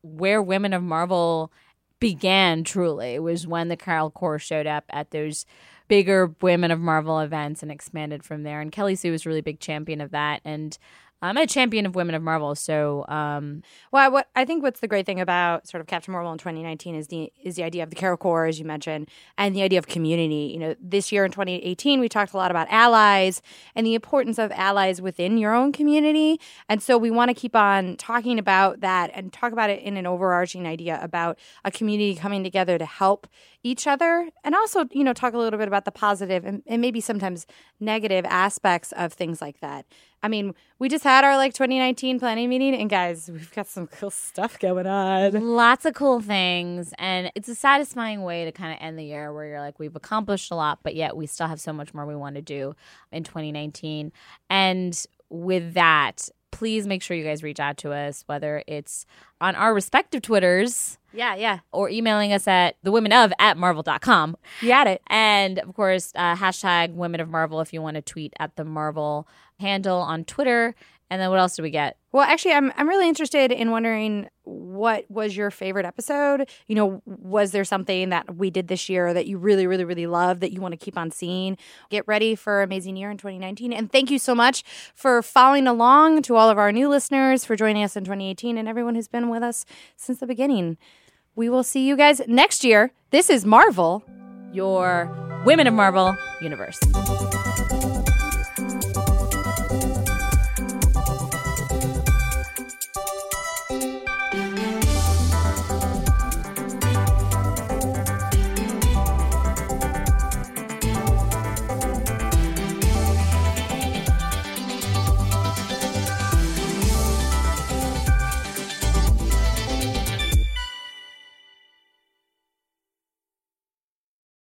where Women of Marvel began truly was when the Carol Corps showed up at those bigger Women of Marvel events and expanded from there. And Kelly Sue was really big champion of that. And I'm a champion of women of Marvel, so um, Well, what I think what's the great thing about sort of Captain Marvel in 2019 is the is the idea of the Carol Corps, as you mentioned, and the idea of community. You know, this year in 2018, we talked a lot about allies and the importance of allies within your own community, and so we want to keep on talking about that and talk about it in an overarching idea about a community coming together to help each other, and also you know talk a little bit about the positive and, and maybe sometimes negative aspects of things like that. I mean, we just had our like 2019 planning meeting, and guys, we've got some cool stuff going on. lots of cool things, and it's a satisfying way to kind of end the year where you're like, we've accomplished a lot, but yet we still have so much more we want to do in 2019. And with that, please make sure you guys reach out to us, whether it's on our respective Twitters Yeah, yeah, or emailing us at the women of at marvel.com. you got it. And of course, uh, hashtag women of Marvel if you want to tweet at the Marvel handle on Twitter. And then what else do we get? Well, actually, I'm I'm really interested in wondering what was your favorite episode. You know, was there something that we did this year that you really, really, really love that you want to keep on seeing? Get ready for amazing year in 2019, and thank you so much for following along. To all of our new listeners for joining us in 2018, and everyone who's been with us since the beginning. We will see you guys next year. This is Marvel. Your Women of Marvel universe.